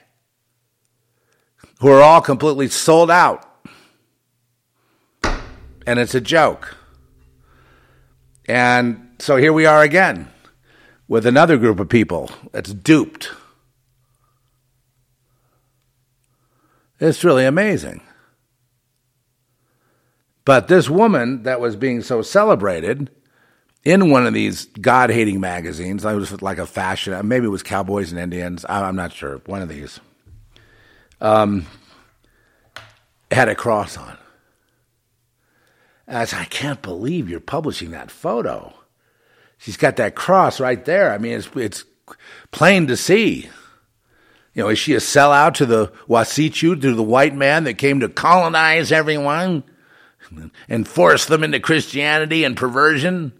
who are all completely sold out. And it's a joke. And so here we are again with another group of people that's duped. It's really amazing. But this woman that was being so celebrated in one of these God hating magazines, it was like a fashion, maybe it was Cowboys and Indians, I'm not sure, one of these, um, had a cross on. As I can't believe you're publishing that photo. She's got that cross right there. I mean, it's it's plain to see. You know, is she a sellout to the Wasichu, to the white man that came to colonize everyone and force them into Christianity and perversion?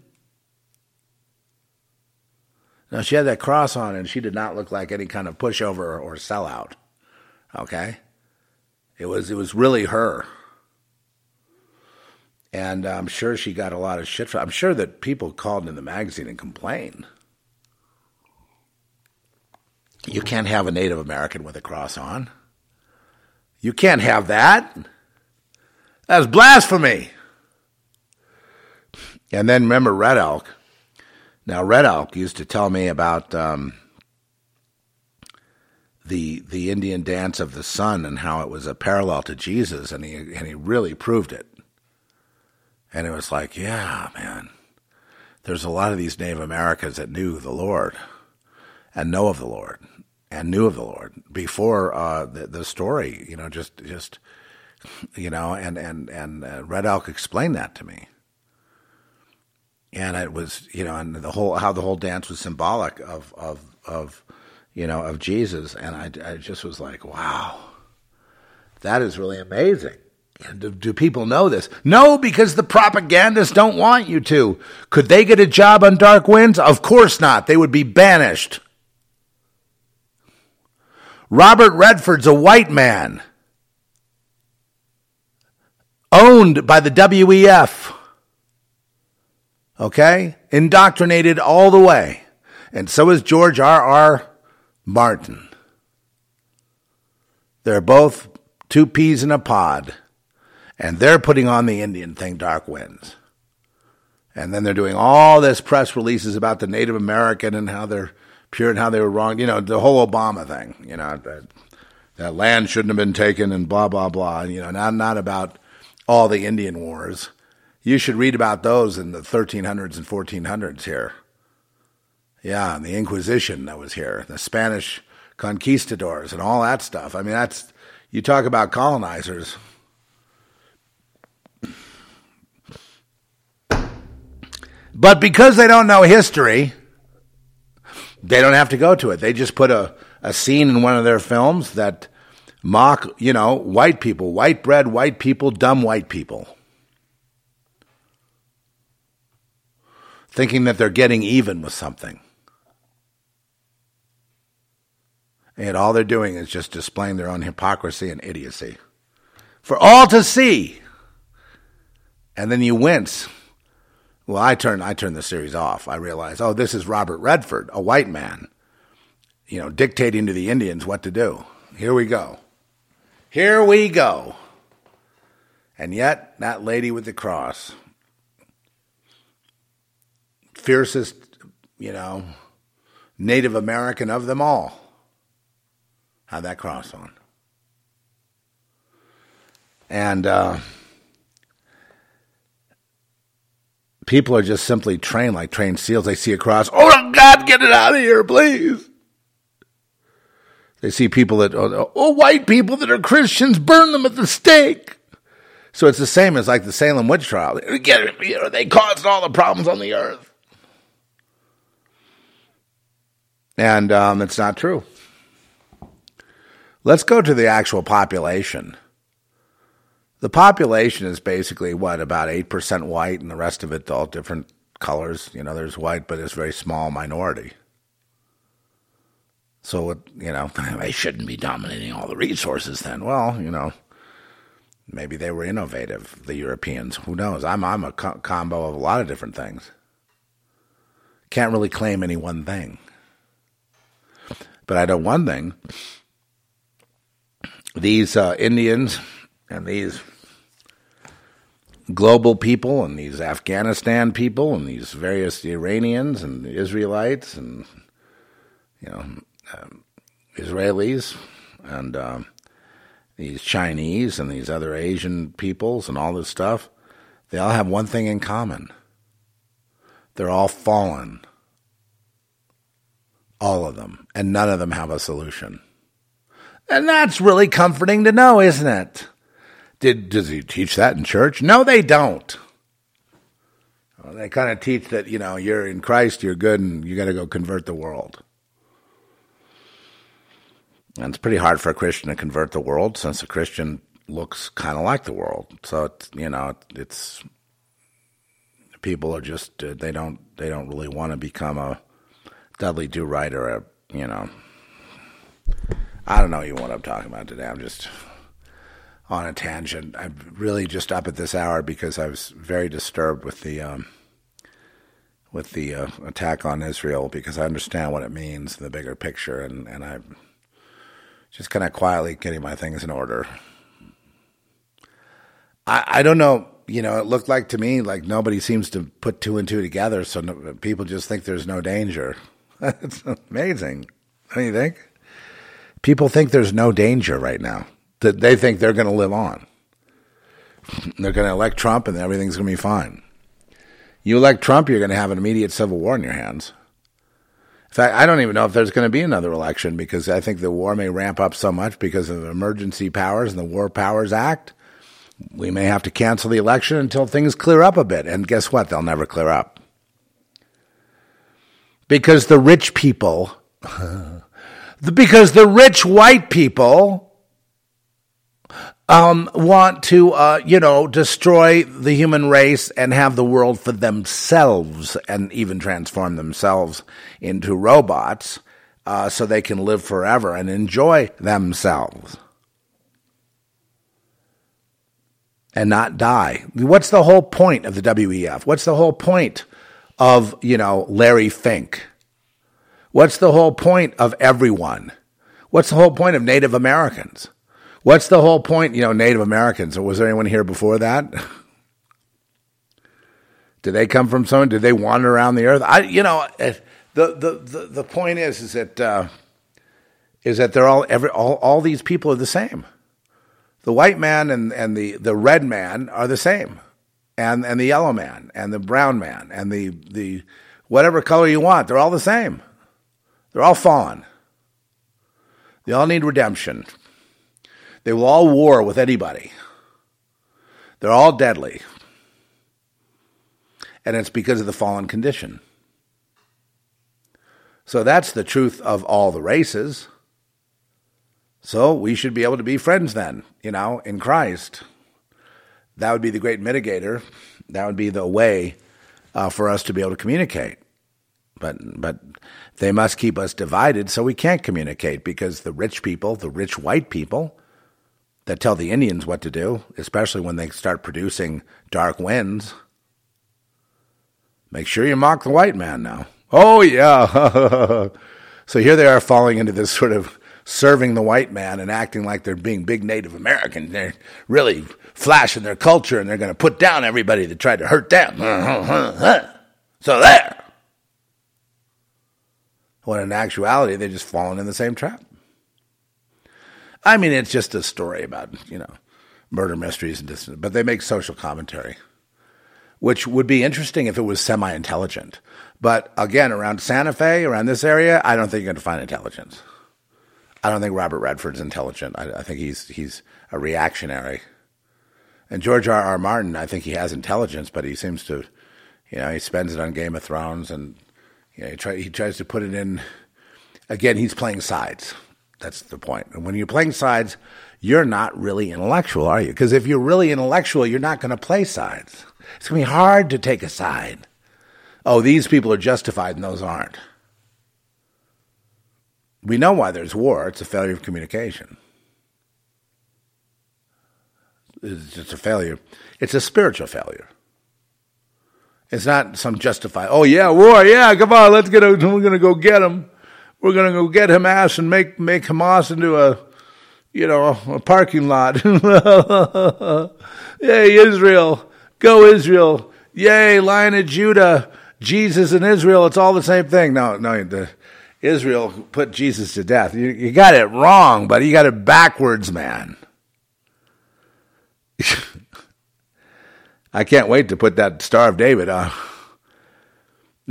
Now, she had that cross on, and she did not look like any kind of pushover or sellout. Okay, it was it was really her and I'm sure she got a lot of shit. For, I'm sure that people called in the magazine and complained. You can't have a Native American with a cross on. You can't have that. That's blasphemy. And then remember Red Elk. Now Red Elk used to tell me about um, the the Indian dance of the sun and how it was a parallel to Jesus, and he and he really proved it. And it was like, yeah, man, there's a lot of these Native Americans that knew the Lord and know of the Lord and knew of the Lord before uh, the, the story, you know, just, just, you know, and, and, and uh, Red Elk explained that to me. And it was, you know, and the whole, how the whole dance was symbolic of, of, of, you know, of Jesus. And I, I just was like, wow, that is really amazing. Do, do, people know this? No, because the propagandists don't want you to. Could they get a job on Dark Winds? Of course not. They would be banished. Robert Redford's a white man, owned by the WEF. Okay? Indoctrinated all the way. And so is George R. R. Martin. They're both two peas in a pod and they're putting on the Indian thing, Dark Winds. And then they're doing all this press releases about the Native American and how they're pure and how they were wrong. You know, the whole Obama thing, you know, that, that land shouldn't have been taken and blah, blah, blah. You know, not, not about all the Indian wars. You should read about those in the 1300s and 1400s here. Yeah, and the Inquisition that was here, the Spanish conquistadors and all that stuff. I mean, that's, you talk about colonizers. But because they don't know history, they don't have to go to it. They just put a, a scene in one of their films that mock, you know, white people, white bread, white people, dumb white people. Thinking that they're getting even with something. And all they're doing is just displaying their own hypocrisy and idiocy for all to see. And then you wince well, I turned I turned the series off. I realized, oh, this is Robert Redford, a white man, you know, dictating to the Indians what to do. Here we go. Here we go. And yet, that lady with the cross, fiercest, you know, Native American of them all, had that cross on. And uh, people are just simply trained like trained seals. They see a cross, oh God, get it out of here, please. They see people that, oh, oh, white people that are Christians, burn them at the stake. So it's the same as like the Salem witch trial. Get- you know, They caused all the problems on the earth. And um, it's not true. Let's go to the actual population. The population is basically what, about 8% white, and the rest of it all different colors. You know, there's white, but it's a very small minority. So, you know, they shouldn't be dominating all the resources then. Well, you know, maybe they were innovative, the Europeans. Who knows? I'm, I'm a co- combo of a lot of different things. Can't really claim any one thing. But I know one thing these uh, Indians and these global people and these Afghanistan people and these various Iranians and Israelites and you know um, Israelis and um, these Chinese and these other Asian peoples and all this stuff, they all have one thing in common. They're all fallen. All of them. And none of them have a solution. And that's really comforting to know, isn't it? Did does he teach that in church? No, they don't. Well, they kind of teach that you know you're in Christ, you're good, and you got to go convert the world. And it's pretty hard for a Christian to convert the world since a Christian looks kind of like the world. So it's you know it's people are just uh, they don't they don't really want to become a Dudley Do Right or a you know I don't know what I'm talking about today. I'm just on a tangent. I'm really just up at this hour because I was very disturbed with the um, with the uh, attack on Israel because I understand what it means in the bigger picture, and and I'm just kind of quietly getting my things in order. I I don't know. You know, it looked like to me like nobody seems to put two and two together, so no, people just think there's no danger. it's amazing, don't you think? People think there's no danger right now. That they think they're going to live on. They're going to elect Trump, and everything's going to be fine. You elect Trump, you're going to have an immediate civil war in your hands. In fact, I don't even know if there's going to be another election because I think the war may ramp up so much because of emergency powers and the War Powers Act. We may have to cancel the election until things clear up a bit. And guess what? They'll never clear up. Because the rich people, because the rich white people um, want to, uh, you know, destroy the human race and have the world for themselves and even transform themselves into robots uh, so they can live forever and enjoy themselves and not die. What's the whole point of the WEF? What's the whole point of, you know, Larry Fink? What's the whole point of everyone? What's the whole point of Native Americans? What's the whole point, you know, Native Americans? Was there anyone here before that? Did they come from someone? Did they wander around the earth? I, you know, the the the, the point is, is that uh, is that they're all every all, all these people are the same. The white man and, and the, the red man are the same, and and the yellow man and the brown man and the the whatever color you want, they're all the same. They're all fallen. They all need redemption. They will all war with anybody. They're all deadly. And it's because of the fallen condition. So that's the truth of all the races. So we should be able to be friends then, you know, in Christ. That would be the great mitigator. That would be the way uh, for us to be able to communicate. But but they must keep us divided so we can't communicate because the rich people, the rich white people, that tell the Indians what to do, especially when they start producing dark winds. Make sure you mock the white man now. Oh, yeah. so here they are falling into this sort of serving the white man and acting like they're being big Native Americans. They're really flashing their culture and they're going to put down everybody that tried to hurt them. so there. When in actuality, they're just falling in the same trap. I mean, it's just a story about, you know, murder mysteries and this, but they make social commentary, which would be interesting if it was semi intelligent. But again, around Santa Fe, around this area, I don't think you're going to find intelligence. I don't think Robert Redford's intelligent. I, I think he's he's a reactionary. And George R. R. Martin, I think he has intelligence, but he seems to, you know, he spends it on Game of Thrones, and you know, he, try, he tries to put it in. Again, he's playing sides. That's the point. And when you're playing sides, you're not really intellectual, are you? Because if you're really intellectual, you're not going to play sides. It's going to be hard to take a side. Oh, these people are justified and those aren't. We know why there's war. It's a failure of communication. It's just a failure. It's a spiritual failure. It's not some justified, oh yeah, war, yeah, come on, let's get, a, we're going to go get him. We're going to go get Hamas and make, make Hamas into a, you know, a parking lot. Yay, Israel. Go Israel. Yay, Lion of Judah. Jesus and Israel. It's all the same thing. No, no, the, Israel put Jesus to death. You, you got it wrong, but you got it backwards, man. I can't wait to put that Star of David on,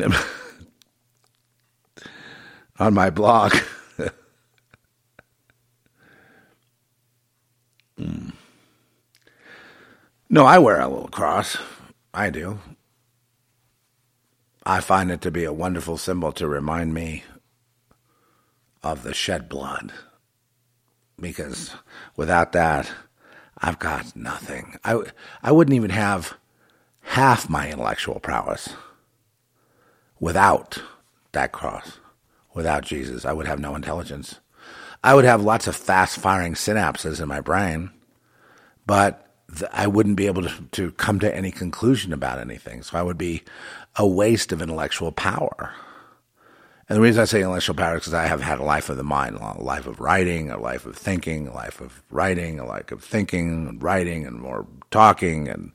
uh, on my blog. mm. No, I wear a little cross. I do. I find it to be a wonderful symbol to remind me of the shed blood. Because without that, I've got nothing. I, I wouldn't even have half my intellectual prowess without that cross. Without Jesus, I would have no intelligence. I would have lots of fast firing synapses in my brain, but th- I wouldn't be able to, to come to any conclusion about anything. So I would be a waste of intellectual power. And the reason I say intellectual power is because I have had a life of the mind, a life of writing, a life of thinking, a life of writing, a life of thinking and writing and more talking and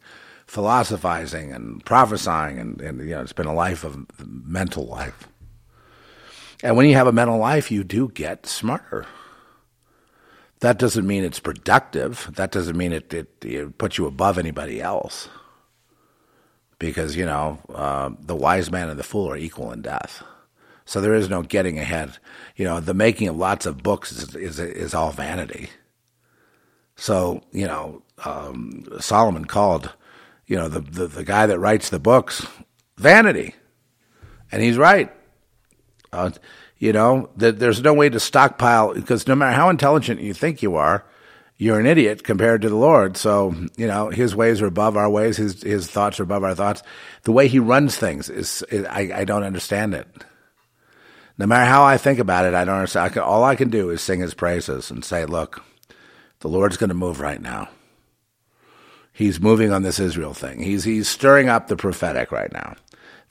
philosophizing and prophesying. And, and you know, it's been a life of mental life. And when you have a mental life, you do get smarter. That doesn't mean it's productive. That doesn't mean it, it, it puts you above anybody else. Because, you know, uh, the wise man and the fool are equal in death. So there is no getting ahead. You know, the making of lots of books is is, is all vanity. So you know, um, Solomon called, you know, the, the the guy that writes the books vanity, and he's right. Uh, you know, that there's no way to stockpile because no matter how intelligent you think you are, you're an idiot compared to the Lord. So, you know, his ways are above our ways. His, his thoughts are above our thoughts. The way he runs things is, is I, I don't understand it no matter how I think about it, I don't understand. I can, all I can do is sing his praises and say, look, the Lord's going to move right now. He's moving on this Israel thing. He's, he's stirring up the prophetic right now.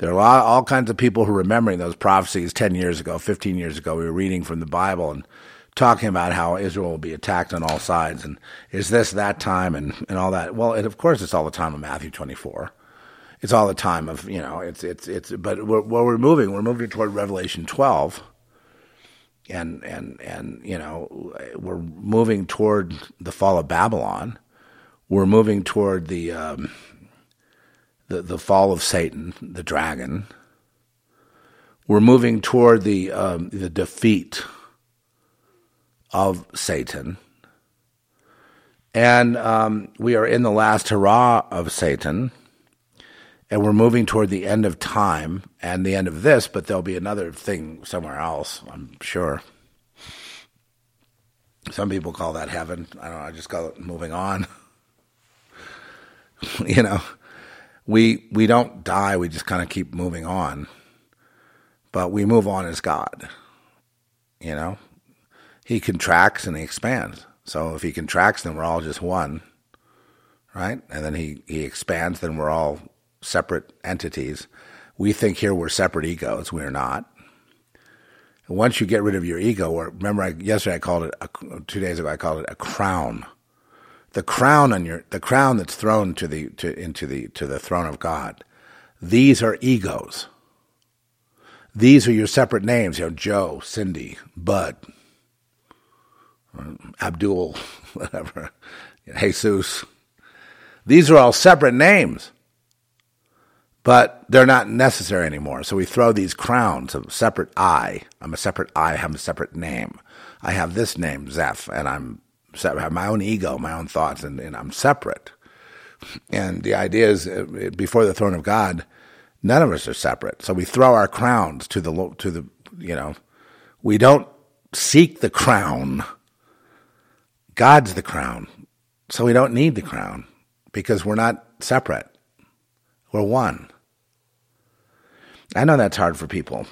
There are all kinds of people who are remembering those prophecies 10 years ago, 15 years ago. We were reading from the Bible and talking about how Israel will be attacked on all sides. And is this that time and, and all that? Well, it, of course, it's all the time of Matthew 24 it's all the time of you know it's it's it's but we're, well, we're moving we're moving toward Revelation 12 and and and you know we're moving toward the fall of Babylon we're moving toward the um, the the fall of Satan the dragon we're moving toward the um, the defeat of Satan and um, we are in the last hurrah of Satan and we're moving toward the end of time and the end of this, but there'll be another thing somewhere else, I'm sure. Some people call that heaven. I don't know, I just call it moving on. you know, we we don't die, we just kind of keep moving on. But we move on as God. You know? He contracts and he expands. So if he contracts, then we're all just one. Right? And then he, he expands, then we're all separate entities. We think here we're separate egos. We're not. Once you get rid of your ego, or remember, I, yesterday I called it, a, two days ago I called it a crown. The crown on your, the crown that's thrown to the to, into the to the throne of God. These are egos. These are your separate names. You know, Joe, Cindy, Bud, uh, Abdul, whatever, Jesus. These are all separate names but they're not necessary anymore. So we throw these crowns of separate I. I'm a separate I, I have a separate name. I have this name, Zeph, and I'm Have my own ego, my own thoughts, and, and I'm separate. And the idea is, uh, before the throne of God, none of us are separate. So we throw our crowns to the to the you know, we don't seek the crown. God's the crown, so we don't need the crown because we're not separate. We're one. I know that's hard for people.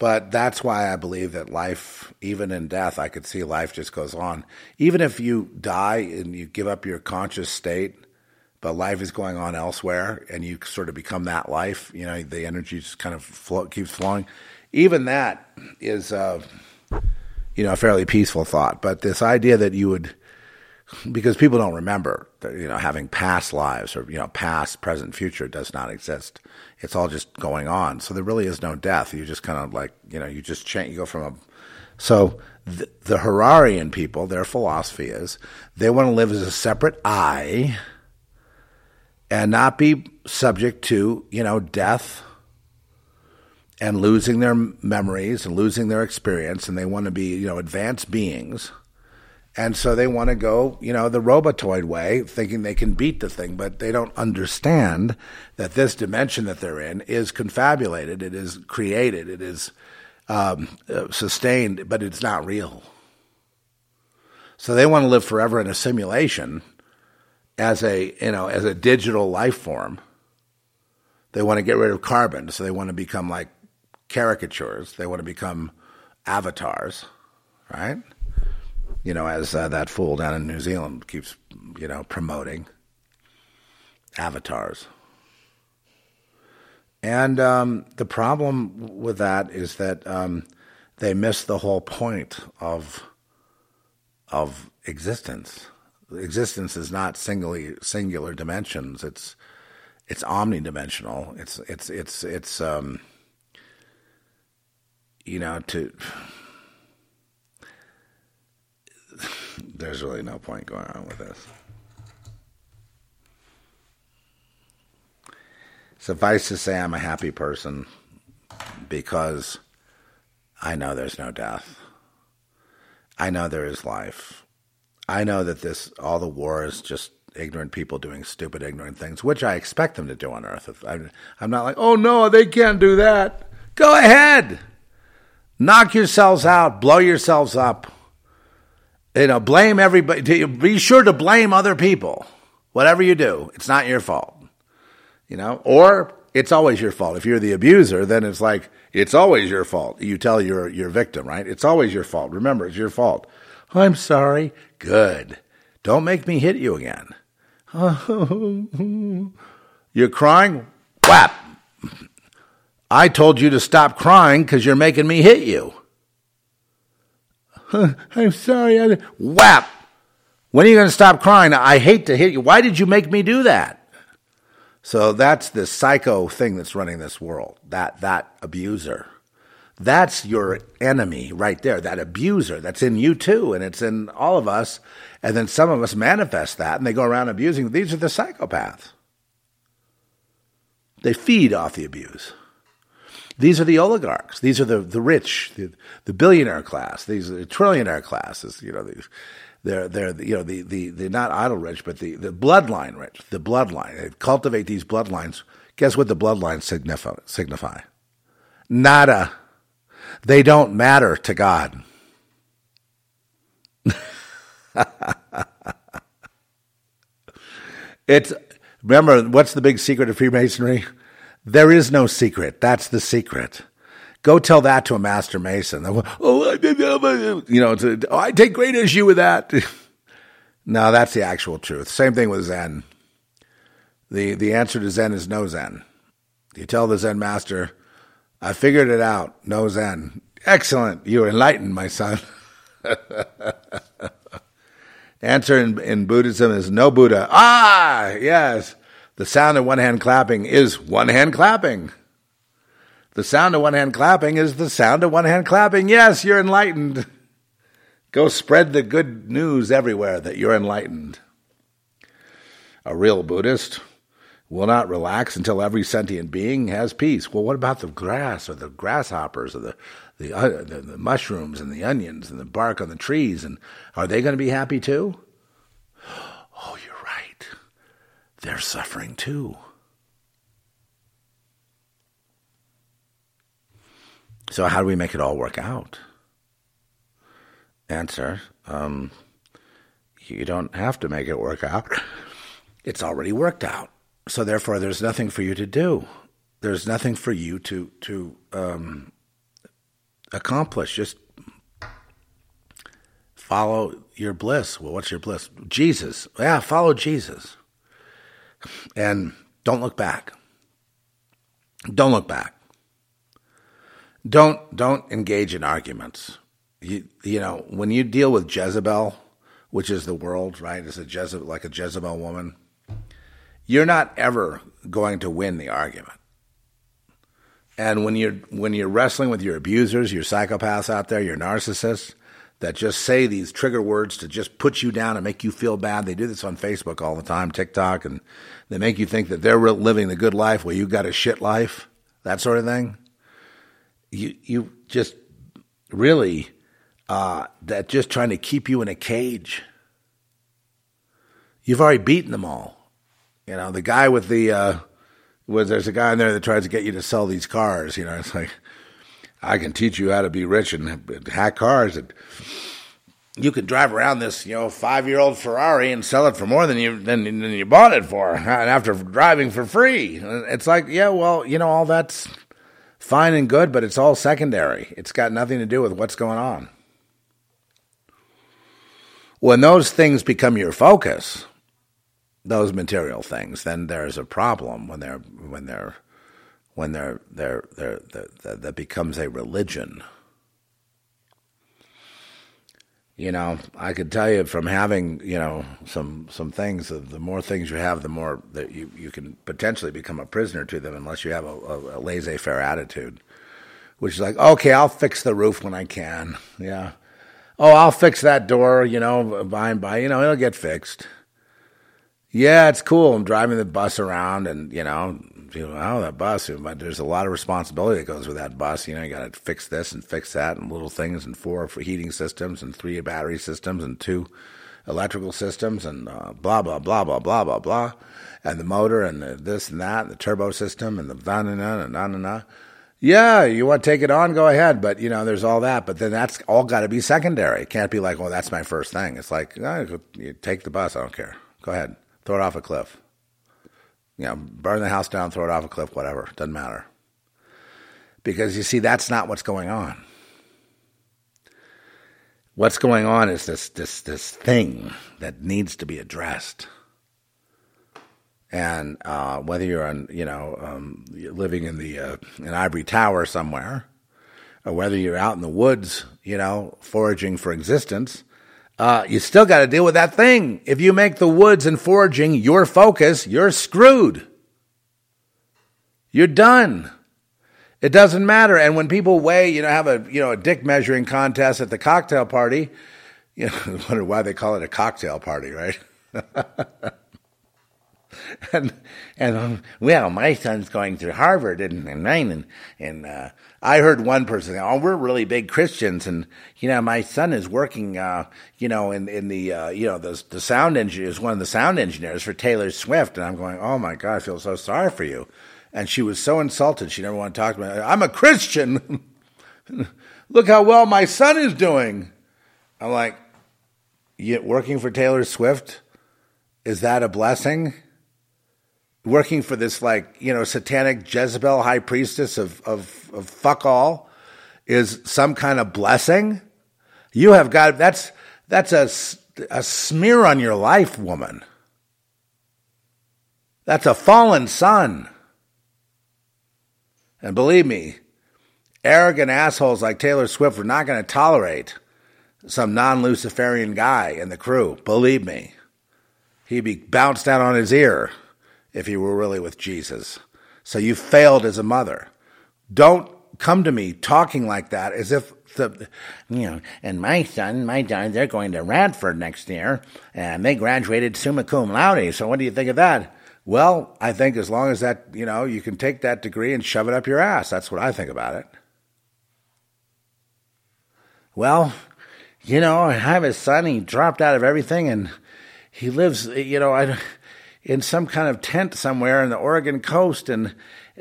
But that's why I believe that life, even in death, I could see life just goes on. Even if you die and you give up your conscious state, but life is going on elsewhere and you sort of become that life, you know, the energy just kind of flow, keeps flowing. Even that is, uh, you know, a fairly peaceful thought. But this idea that you would, because people don't remember, you know, having past lives or, you know, past, present, future does not exist it's all just going on. So there really is no death. You just kind of like, you know, you just change, you go from a. So the, the Hararian people, their philosophy is they want to live as a separate I and not be subject to, you know, death and losing their memories and losing their experience. And they want to be, you know, advanced beings and so they want to go, you know, the robotoid way, thinking they can beat the thing, but they don't understand that this dimension that they're in is confabulated, it is created, it is um, uh, sustained, but it's not real. So they want to live forever in a simulation as a, you know, as a digital life form. They want to get rid of carbon, so they want to become like caricatures. They want to become avatars, right? You know, as uh, that fool down in New Zealand keeps, you know, promoting avatars. And um, the problem with that is that um, they miss the whole point of of existence. Existence is not singly singular dimensions. It's it's omnidimensional. It's it's it's it's um, you know to there's really no point going on with this. Suffice to say, I'm a happy person because I know there's no death. I know there is life. I know that this all the war is just ignorant people doing stupid, ignorant things, which I expect them to do on Earth. I'm, I'm not like, oh no, they can't do that. Go ahead, knock yourselves out, blow yourselves up you know, blame everybody. Be sure to blame other people. Whatever you do, it's not your fault. You know, or it's always your fault. If you're the abuser, then it's like it's always your fault. You tell your your victim, right? It's always your fault. Remember, it's your fault. I'm sorry. Good. Don't make me hit you again. you're crying? Whap. I told you to stop crying because you're making me hit you. I'm sorry. I... Whap! When are you going to stop crying? I hate to hit you. Why did you make me do that? So that's the psycho thing that's running this world. That that abuser. That's your enemy right there. That abuser that's in you too, and it's in all of us. And then some of us manifest that, and they go around abusing. These are the psychopaths. They feed off the abuse. These are the oligarchs. These are the, the rich, the, the billionaire class. These are the trillionaire classes. You know, these, they're they're you know the the the not idle rich, but the the bloodline rich. The bloodline. They cultivate these bloodlines. Guess what the bloodlines signify? Signify nada. They don't matter to God. it's remember what's the big secret of Freemasonry? There is no secret. That's the secret. Go tell that to a master mason. Oh, you know, oh, I take great issue with that. no, that's the actual truth. Same thing with Zen. The, the answer to Zen is no Zen. You tell the Zen master, I figured it out. No Zen. Excellent. You are enlightened, my son. answer in, in Buddhism is no Buddha. Ah, yes. The sound of one hand clapping is one hand clapping. The sound of one hand clapping is the sound of one hand clapping. Yes, you're enlightened. Go spread the good news everywhere that you're enlightened. A real Buddhist will not relax until every sentient being has peace. Well, what about the grass or the grasshoppers or the the, uh, the, the mushrooms and the onions and the bark on the trees? And are they going to be happy too? Oh, you're right. They're suffering too. So, how do we make it all work out? Answer um, You don't have to make it work out. It's already worked out. So, therefore, there's nothing for you to do. There's nothing for you to, to um, accomplish. Just follow your bliss. Well, what's your bliss? Jesus. Yeah, follow Jesus. And don't look back. Don't look back don't don't engage in arguments. You you know when you deal with Jezebel, which is the world, right? As a Jezebel, like a Jezebel woman, you're not ever going to win the argument. And when you're when you're wrestling with your abusers, your psychopaths out there, your narcissists that just say these trigger words to just put you down and make you feel bad. They do this on Facebook all the time, TikTok, and they make you think that they're living the good life while you got a shit life, that sort of thing you you just really uh, that just trying to keep you in a cage. You've already beaten them all. You know the guy with the uh, was there's a guy in there that tries to get you to sell these cars. You know it's like I can teach you how to be rich and hack cars. And you could drive around this you know five year old Ferrari and sell it for more than you than, than you bought it for, and after driving for free. It's like yeah, well you know all that's fine and good, but it's all secondary. It's got nothing to do with what's going on. When those things become your focus, those material things, then there's a problem when they're when they're when they're they're they're, they're that becomes a religion. You know, I could tell you from having you know some some things. The more things you have, the more that you you can potentially become a prisoner to them, unless you have a, a, a laissez-faire attitude, which is like, okay, I'll fix the roof when I can. Yeah. Oh, I'll fix that door. You know, by and by, you know, it'll get fixed. Yeah, it's cool. I'm driving the bus around, and you know, you know, oh, that bus, but there's a lot of responsibility that goes with that bus. You know, you got to fix this and fix that and little things and four heating systems and three battery systems and two electrical systems and uh, blah, blah, blah, blah, blah, blah, blah. And the motor and the this and that and the turbo system and the na na na na na na. Yeah, you want to take it on, go ahead. But, you know, there's all that. But then that's all got to be secondary. It can't be like, well, that's my first thing. It's like, oh, you take the bus. I don't care. Go ahead. Throw it off a cliff you know, burn the house down, throw it off a cliff, whatever. Doesn't matter. Because you see, that's not what's going on. What's going on is this this this thing that needs to be addressed. And uh, whether you're on, you know, um, living in the uh, in ivory tower somewhere, or whether you're out in the woods, you know, foraging for existence, uh, you still got to deal with that thing. If you make the woods and foraging your focus, you're screwed. You're done. It doesn't matter. And when people weigh, you know, have a you know a dick measuring contest at the cocktail party, you know, I wonder why they call it a cocktail party, right? and and um, well, my son's going to Harvard and and mine and and uh, I heard one person "Oh, we're really big Christians," and you know, my son is working, uh, you know, in in the uh, you know the the sound engineer is one of the sound engineers for Taylor Swift, and I'm going, "Oh my God, I feel so sorry for you." And she was so insulted, she never wanted to talk to me. I'm a Christian. Look how well my son is doing. I'm like, you working for Taylor Swift? Is that a blessing? Working for this like you know satanic Jezebel high priestess of of, of fuck all is some kind of blessing. You have got that's that's a a smear on your life, woman. That's a fallen son. And believe me, arrogant assholes like Taylor Swift are not going to tolerate some non Luciferian guy in the crew. Believe me. He'd be bounced out on his ear if you were really with Jesus. So you failed as a mother. Don't come to me talking like that as if the, you know, and my son, my daughter, they're going to Radford next year, and they graduated summa cum laude. So what do you think of that? Well, I think as long as that, you know, you can take that degree and shove it up your ass. That's what I think about it. Well, you know, I have a son. He dropped out of everything, and he lives. You know, I in some kind of tent somewhere in the Oregon coast, and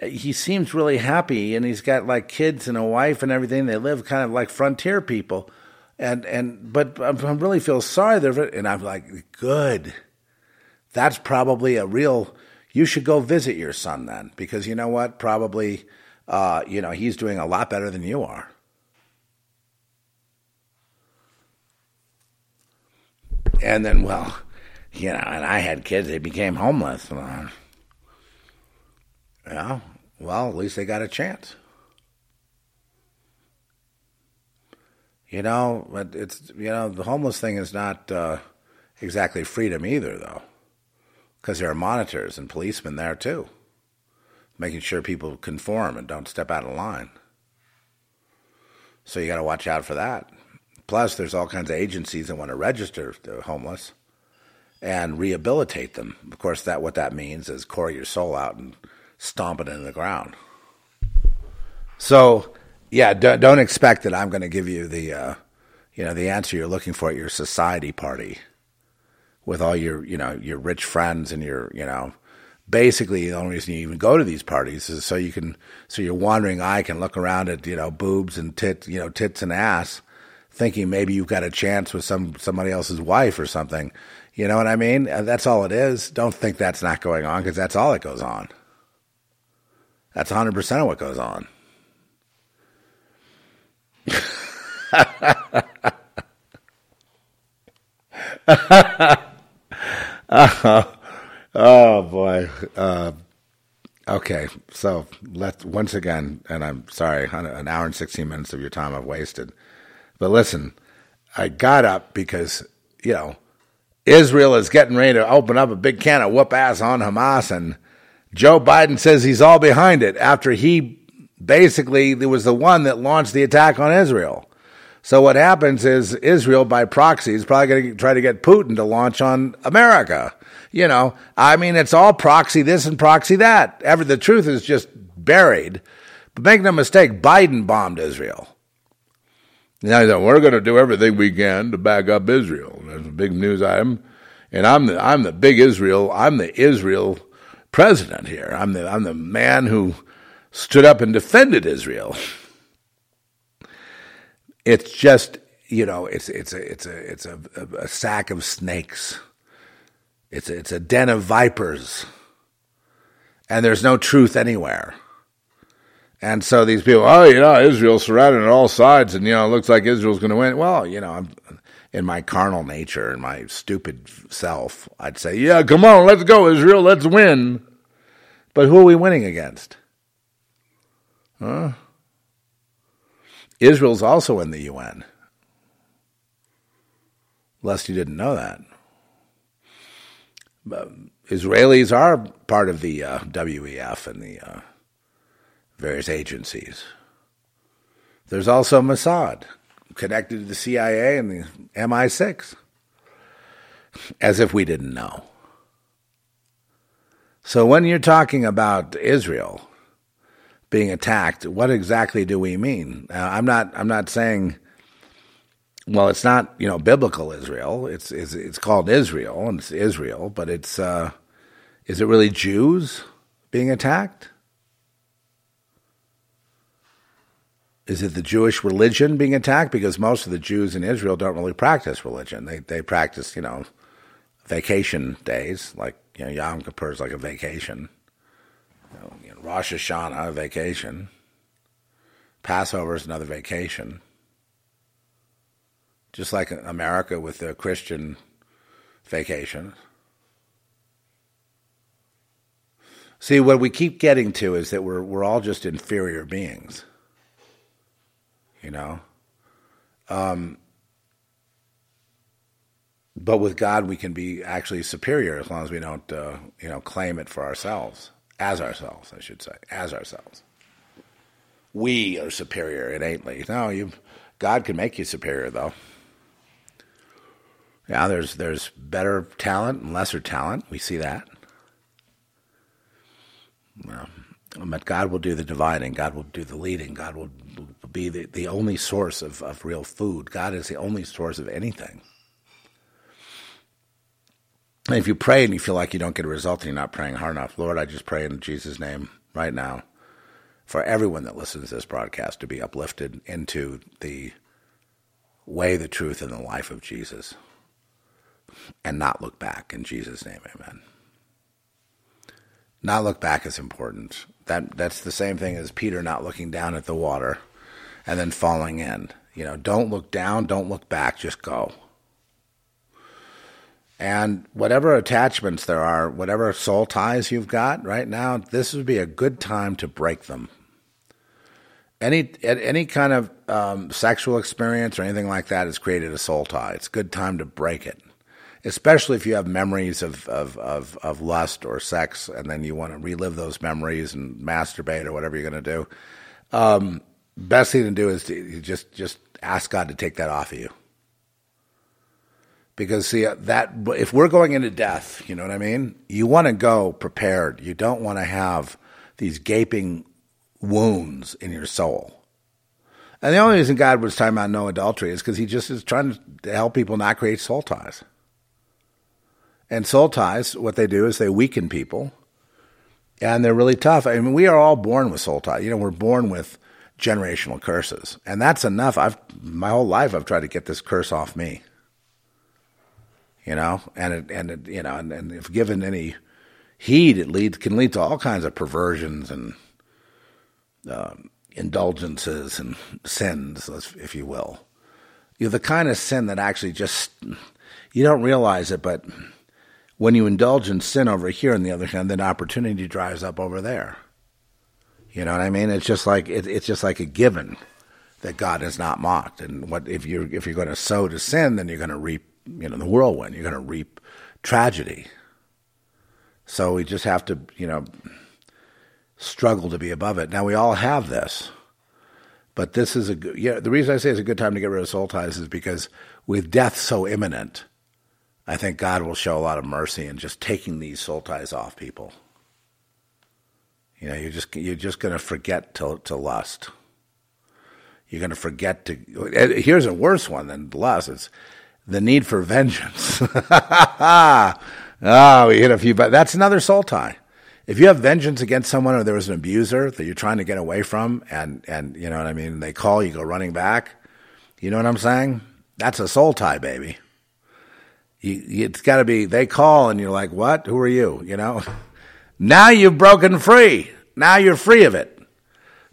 he seems really happy, and he's got like kids and a wife and everything. They live kind of like frontier people, and and but I really feel sorry there, and I'm like, good. That's probably a real. You should go visit your son then, because you know what? Probably, uh, you know, he's doing a lot better than you are. And then, well, you know, and I had kids, they became homeless. Uh, yeah, well, at least they got a chance. You know, but it's, you know, the homeless thing is not uh, exactly freedom either, though, because there are monitors and policemen there too, making sure people conform and don't step out of line. So you got to watch out for that. Plus, there's all kinds of agencies that want to register the homeless and rehabilitate them. Of course, that what that means is core your soul out and stomp it into the ground. So, yeah, don't, don't expect that I'm going to give you the, uh, you know, the answer you're looking for at your society party with all your, you know, your rich friends and your, you know, basically the only reason you even go to these parties is so you can, so your wandering eye can look around at, you know, boobs and tits, you know, tits and ass, thinking maybe you've got a chance with some somebody else's wife or something. You know what I mean? That's all it is. Don't think that's not going on because that's all that goes on. That's 100% of what goes on. uh, oh boy. Uh, okay, so let's once again, and I'm sorry, an hour and 16 minutes of your time I've wasted. But listen, I got up because, you know, Israel is getting ready to open up a big can of whoop ass on Hamas, and Joe Biden says he's all behind it after he basically was the one that launched the attack on Israel. So what happens is Israel, by proxy, is probably going to try to get Putin to launch on America. You know, I mean, it's all proxy this and proxy that. Ever the truth is just buried. But make no mistake, Biden bombed Israel. Now we're going to do everything we can to back up Israel. There's a big news item, and I'm the I'm the big Israel. I'm the Israel president here. I'm the I'm the man who stood up and defended Israel. It's just you know it's it's a it's a it's a, a, a sack of snakes. It's a, it's a den of vipers, and there's no truth anywhere. And so these people, oh, you know, Israel's surrounded on all sides, and you know, it looks like Israel's going to win. Well, you know, I'm, in my carnal nature and my stupid self, I'd say, yeah, come on, let's go, Israel, let's win. But who are we winning against? Huh? Israel's also in the UN. Lest you didn't know that. But Israelis are part of the uh, WEF and the uh, various agencies. There's also Mossad, connected to the CIA and the MI6, as if we didn't know. So when you're talking about Israel being attacked, what exactly do we mean? Uh, I'm not. I'm not saying. Well, it's not you know biblical Israel. It's it's, it's called Israel and it's Israel, but it's uh, is it really Jews being attacked? Is it the Jewish religion being attacked? Because most of the Jews in Israel don't really practice religion. They they practice, you know, vacation days, like you know, Yom Kippur is like a vacation. You know, Rosh Hashanah, a vacation. Passover is another vacation. Just like America with the Christian vacation. See, what we keep getting to is that we're we're all just inferior beings you know. Um, but with God, we can be actually superior as long as we don't, uh, you know, claim it for ourselves, as ourselves, I should say, as ourselves. We are superior innately. No, you, God can make you superior, though. Yeah, there's there's better talent and lesser talent. We see that. Well, but God will do the dividing. God will do the leading. God will be the, the only source of, of real food. God is the only source of anything. And if you pray and you feel like you don't get a result and you're not praying hard enough, Lord, I just pray in Jesus' name right now for everyone that listens to this broadcast to be uplifted into the way, the truth, and the life of Jesus and not look back. In Jesus' name, amen. Not look back is important. That that's the same thing as Peter not looking down at the water and then falling in. You know, don't look down, don't look back, just go. And whatever attachments there are, whatever soul ties you've got right now, this would be a good time to break them. Any any kind of um, sexual experience or anything like that has created a soul tie. It's a good time to break it, especially if you have memories of, of, of, of lust or sex, and then you want to relive those memories and masturbate or whatever you're going to do. Um, best thing to do is to just just ask God to take that off of you because see uh, that if we're going into death, you know what I mean. You want to go prepared. You don't want to have these gaping wounds in your soul. And the only reason God was talking about no adultery is because He just is trying to help people not create soul ties. And soul ties, what they do is they weaken people, and they're really tough. I mean, we are all born with soul ties. You know, we're born with generational curses, and that's enough. I've my whole life I've tried to get this curse off me you know, and it, and it, you know, and, and if given any heed, it leads can lead to all kinds of perversions and um, indulgences and sins, if you will. You're the kind of sin that actually just you don't realize it, but when you indulge in sin over here, on the other hand, then opportunity drives up over there. You know what I mean? It's just like it, it's just like a given that God is not mocked, and what if you're if you're going to sow to sin, then you're going to reap you know the whirlwind. You're going to reap tragedy. So we just have to, you know, struggle to be above it. Now we all have this, but this is a. Yeah, the reason I say it's a good time to get rid of soul ties is because with death so imminent, I think God will show a lot of mercy in just taking these soul ties off people. You know, you're just you're just going to forget to to lust. You're going to forget to. Here's a worse one than lust. It's the need for vengeance. oh, we hit a few, but that's another soul tie. If you have vengeance against someone or there was an abuser that you're trying to get away from, and and you know what I mean, they call you go running back. You know what I'm saying? That's a soul tie, baby. You, it's got to be. They call and you're like, "What? Who are you?" You know. Now you've broken free. Now you're free of it.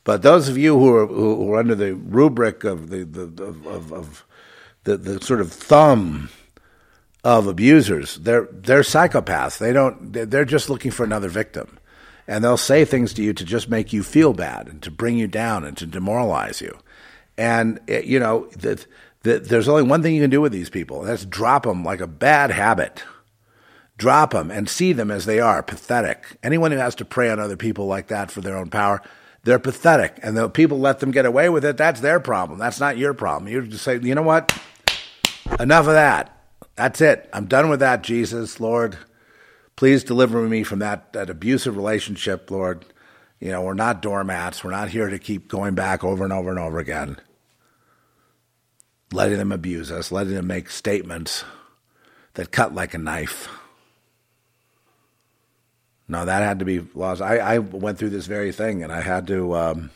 But those of you who are who are under the rubric of the, the of, of the, the sort of thumb of abusers. They're they're psychopaths. They don't. They're just looking for another victim, and they'll say things to you to just make you feel bad and to bring you down and to demoralize you. And it, you know that the, there's only one thing you can do with these people, and that's drop them like a bad habit. Drop them and see them as they are, pathetic. Anyone who has to prey on other people like that for their own power, they're pathetic. And the people let them get away with it, that's their problem. That's not your problem. You just say, you know what? Enough of that. That's it. I'm done with that, Jesus, Lord. Please deliver me from that, that abusive relationship, Lord. You know, we're not doormats. We're not here to keep going back over and over and over again. Letting them abuse us, letting them make statements that cut like a knife. No, that had to be lost. I, I went through this very thing, and I had to, um,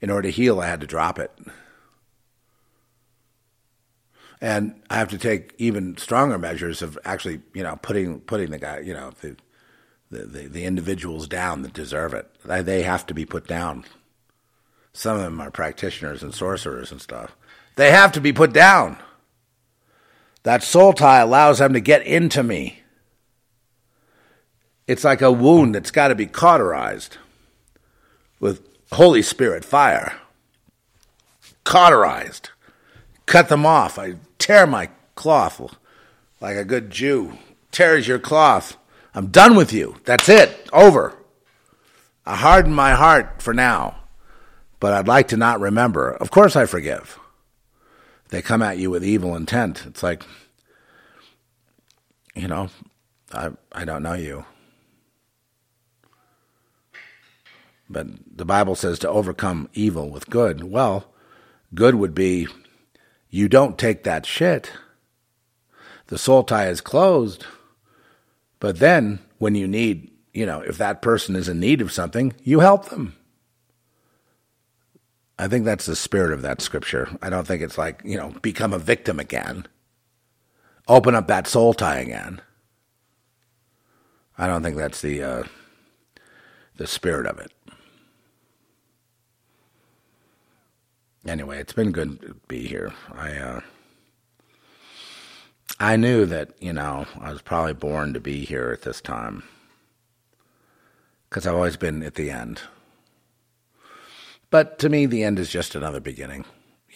in order to heal, I had to drop it. And I have to take even stronger measures of actually, you know, putting putting the guy, you know, the the, the, the individuals down that deserve it. They have to be put down. Some of them are practitioners and sorcerers and stuff. They have to be put down. That soul tie allows them to get into me. It's like a wound that's got to be cauterized with Holy Spirit fire. Cauterized. Cut them off. I tear my cloth like a good Jew tears your cloth. I'm done with you. That's it. Over. I harden my heart for now, but I'd like to not remember. Of course, I forgive. They come at you with evil intent. It's like, you know, I I don't know you. But the Bible says to overcome evil with good. Well, good would be you don't take that shit. The soul tie is closed. But then when you need, you know, if that person is in need of something, you help them. I think that's the spirit of that scripture. I don't think it's like, you know, become a victim again. Open up that soul tie again. I don't think that's the uh, the spirit of it. Anyway, it's been good to be here. I uh, I knew that you know I was probably born to be here at this time because I've always been at the end. But to me, the end is just another beginning,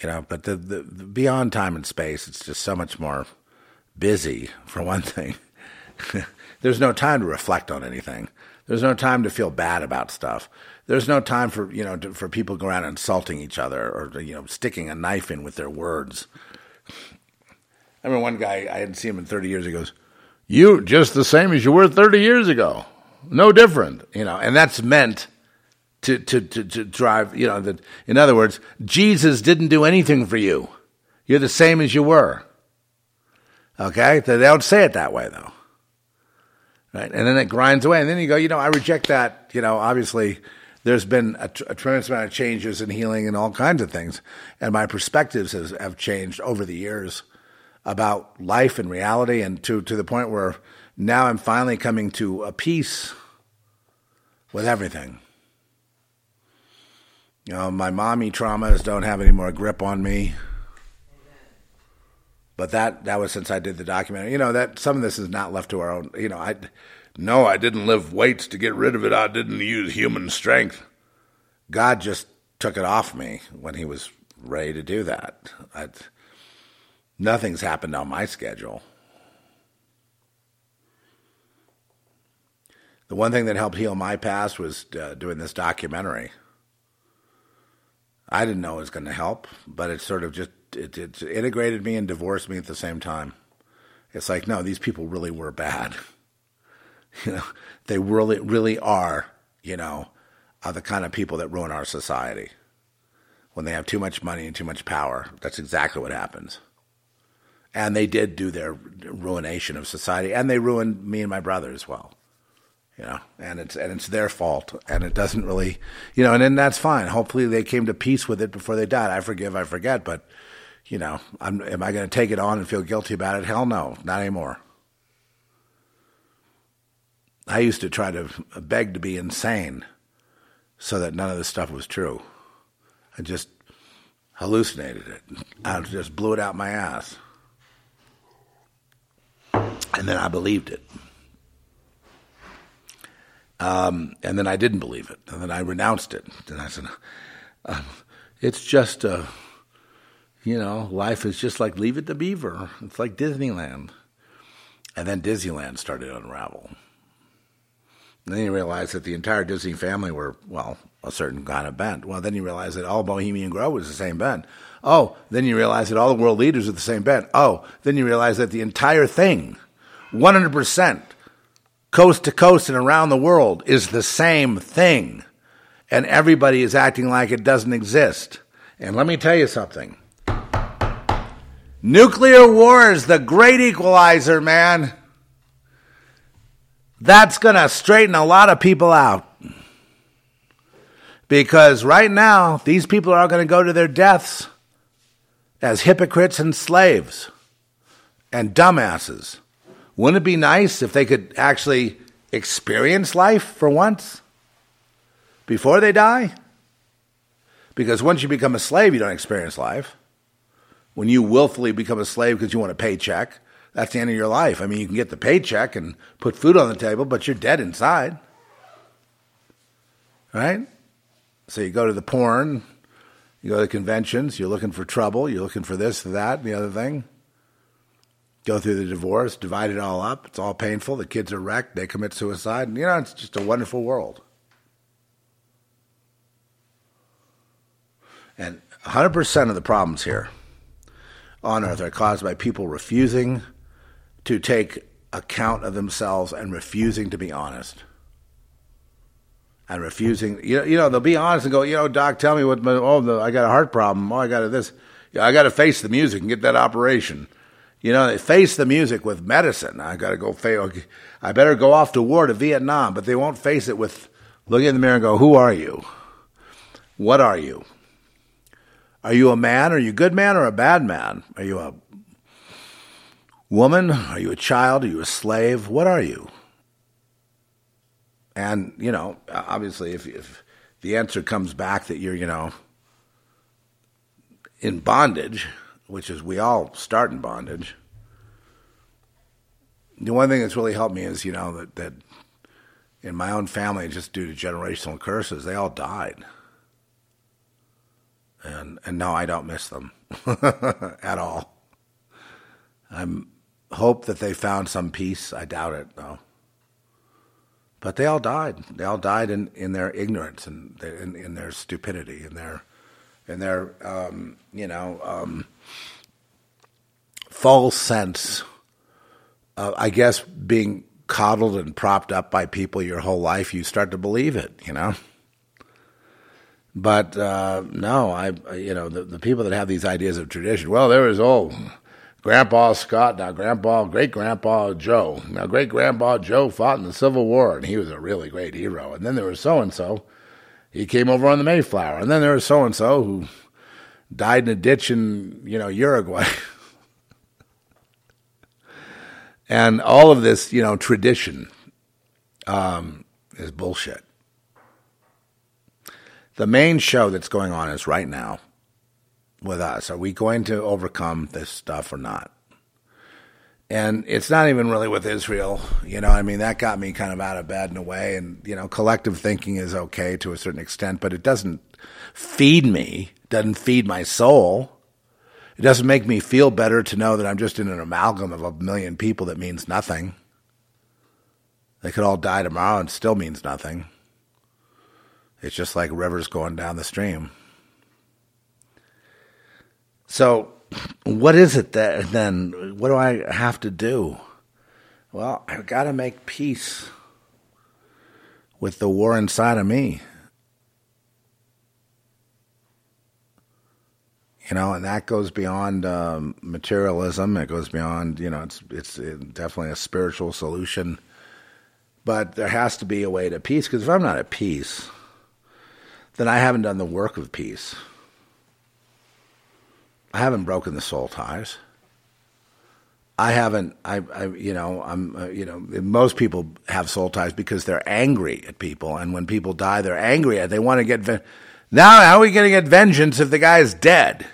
you know. But the, the, the beyond time and space, it's just so much more busy. For one thing, there's no time to reflect on anything. There's no time to feel bad about stuff. There's no time for you know to, for people to go around insulting each other or you know sticking a knife in with their words. I remember one guy I hadn't seen him in 30 years. He goes, "You just the same as you were 30 years ago, no different." You know, and that's meant to to to, to drive. You know, that in other words, Jesus didn't do anything for you. You're the same as you were. Okay, they don't say it that way though right? And then it grinds away, and then you go, you know, I reject that. You know, obviously, there's been a, tremendous amount of changes in healing and all kinds of things, and my perspectives has, have changed over the years about life and reality, and to to the point where now I'm finally coming to a peace with everything. You know, my mommy traumas don't have any more grip on me. But that that was since I did the documentary. You know that some of this is not left to our own. You know, I no, I didn't lift weights to get rid of it. I didn't use human strength. God just took it off me when He was ready to do that. I, nothing's happened on my schedule. The one thing that helped heal my past was uh, doing this documentary. I didn't know it was going to help, but it sort of just it, it integrated me and divorced me at the same time. It's like, no, these people really were bad. you know, they really, really are, you know, are the kind of people that ruin our society. When they have too much money and too much power, that's exactly what happens. And they did do their ruination of society, and they ruined me and my brother as well. You know, and it's and it's their fault, and it doesn't really, you know, and then that's fine. Hopefully, they came to peace with it before they died. I forgive, I forget, but you know, I'm, am I going to take it on and feel guilty about it? Hell no, not anymore. I used to try to beg to be insane so that none of this stuff was true. I just hallucinated it. I just blew it out my ass. And then I believed it. Um, and then I didn't believe it. And then I renounced it. And I said, uh, it's just a, you know, life is just like Leave It to Beaver. It's like Disneyland. And then Disneyland started to unravel. And then you realize that the entire Disney family were, well, a certain kind of bent. Well, then you realize that all Bohemian Grove was the same bent. Oh, then you realize that all the world leaders are the same bent. Oh, then you realize that the entire thing, 100%, coast to coast and around the world, is the same thing. And everybody is acting like it doesn't exist. And let me tell you something nuclear war is the great equalizer, man. That's going to straighten a lot of people out. Because right now, these people are going to go to their deaths as hypocrites and slaves and dumbasses. Wouldn't it be nice if they could actually experience life for once before they die? Because once you become a slave, you don't experience life. When you willfully become a slave because you want a paycheck, that's the end of your life. I mean, you can get the paycheck and put food on the table, but you're dead inside. Right? So you go to the porn, you go to the conventions, you're looking for trouble, you're looking for this, that, and the other thing. Go through the divorce, divide it all up. It's all painful. The kids are wrecked. They commit suicide. And, you know, it's just a wonderful world. And 100% of the problems here on earth are caused by people refusing to take account of themselves and refusing to be honest. And refusing, you know, you know, they'll be honest and go, you know, doc, tell me what, my, oh, the, I got a heart problem. Oh, I got this. Yeah, I got to face the music and get that operation. You know, they face the music with medicine. I got to go. Fa- I better go off to war to Vietnam, but they won't face it with looking in the mirror and go, "Who are you? What are you? Are you a man? Are you a good man or a bad man? Are you a woman? Are you a child? Are you a slave? What are you?" And you know, obviously, if, if the answer comes back that you're, you know, in bondage, which is we all start in bondage. The one thing that's really helped me is, you know, that, that in my own family, just due to generational curses, they all died. And and no, I don't miss them at all. I'm hope that they found some peace. I doubt it though. But they all died. They all died in, in their ignorance and in, in their stupidity, in their in their um, you know um, false sense. Of, I guess being coddled and propped up by people your whole life, you start to believe it. You know. But uh, no, I you know the, the people that have these ideas of tradition. Well, there was old Grandpa Scott, now Grandpa, great Grandpa Joe. Now great Grandpa Joe fought in the Civil War, and he was a really great hero. And then there was so and so, he came over on the Mayflower. And then there was so and so who died in a ditch in you know Uruguay. and all of this, you know, tradition um, is bullshit. The main show that's going on is right now with us. Are we going to overcome this stuff or not? And it's not even really with Israel. You know, I mean, that got me kind of out of bed in a way. And, you know, collective thinking is okay to a certain extent, but it doesn't feed me, doesn't feed my soul. It doesn't make me feel better to know that I'm just in an amalgam of a million people that means nothing. They could all die tomorrow and still means nothing. It's just like rivers going down the stream. So, what is it that then? What do I have to do? Well, I've got to make peace with the war inside of me. You know, and that goes beyond um, materialism. It goes beyond, you know, it's it's definitely a spiritual solution. But there has to be a way to peace because if I'm not at peace, then I haven't done the work of peace. I haven't broken the soul ties. I haven't. I, I you know, I'm. Uh, you know, most people have soul ties because they're angry at people, and when people die, they're angry at. They want to get. Now, how are we going to get vengeance if the guy is dead?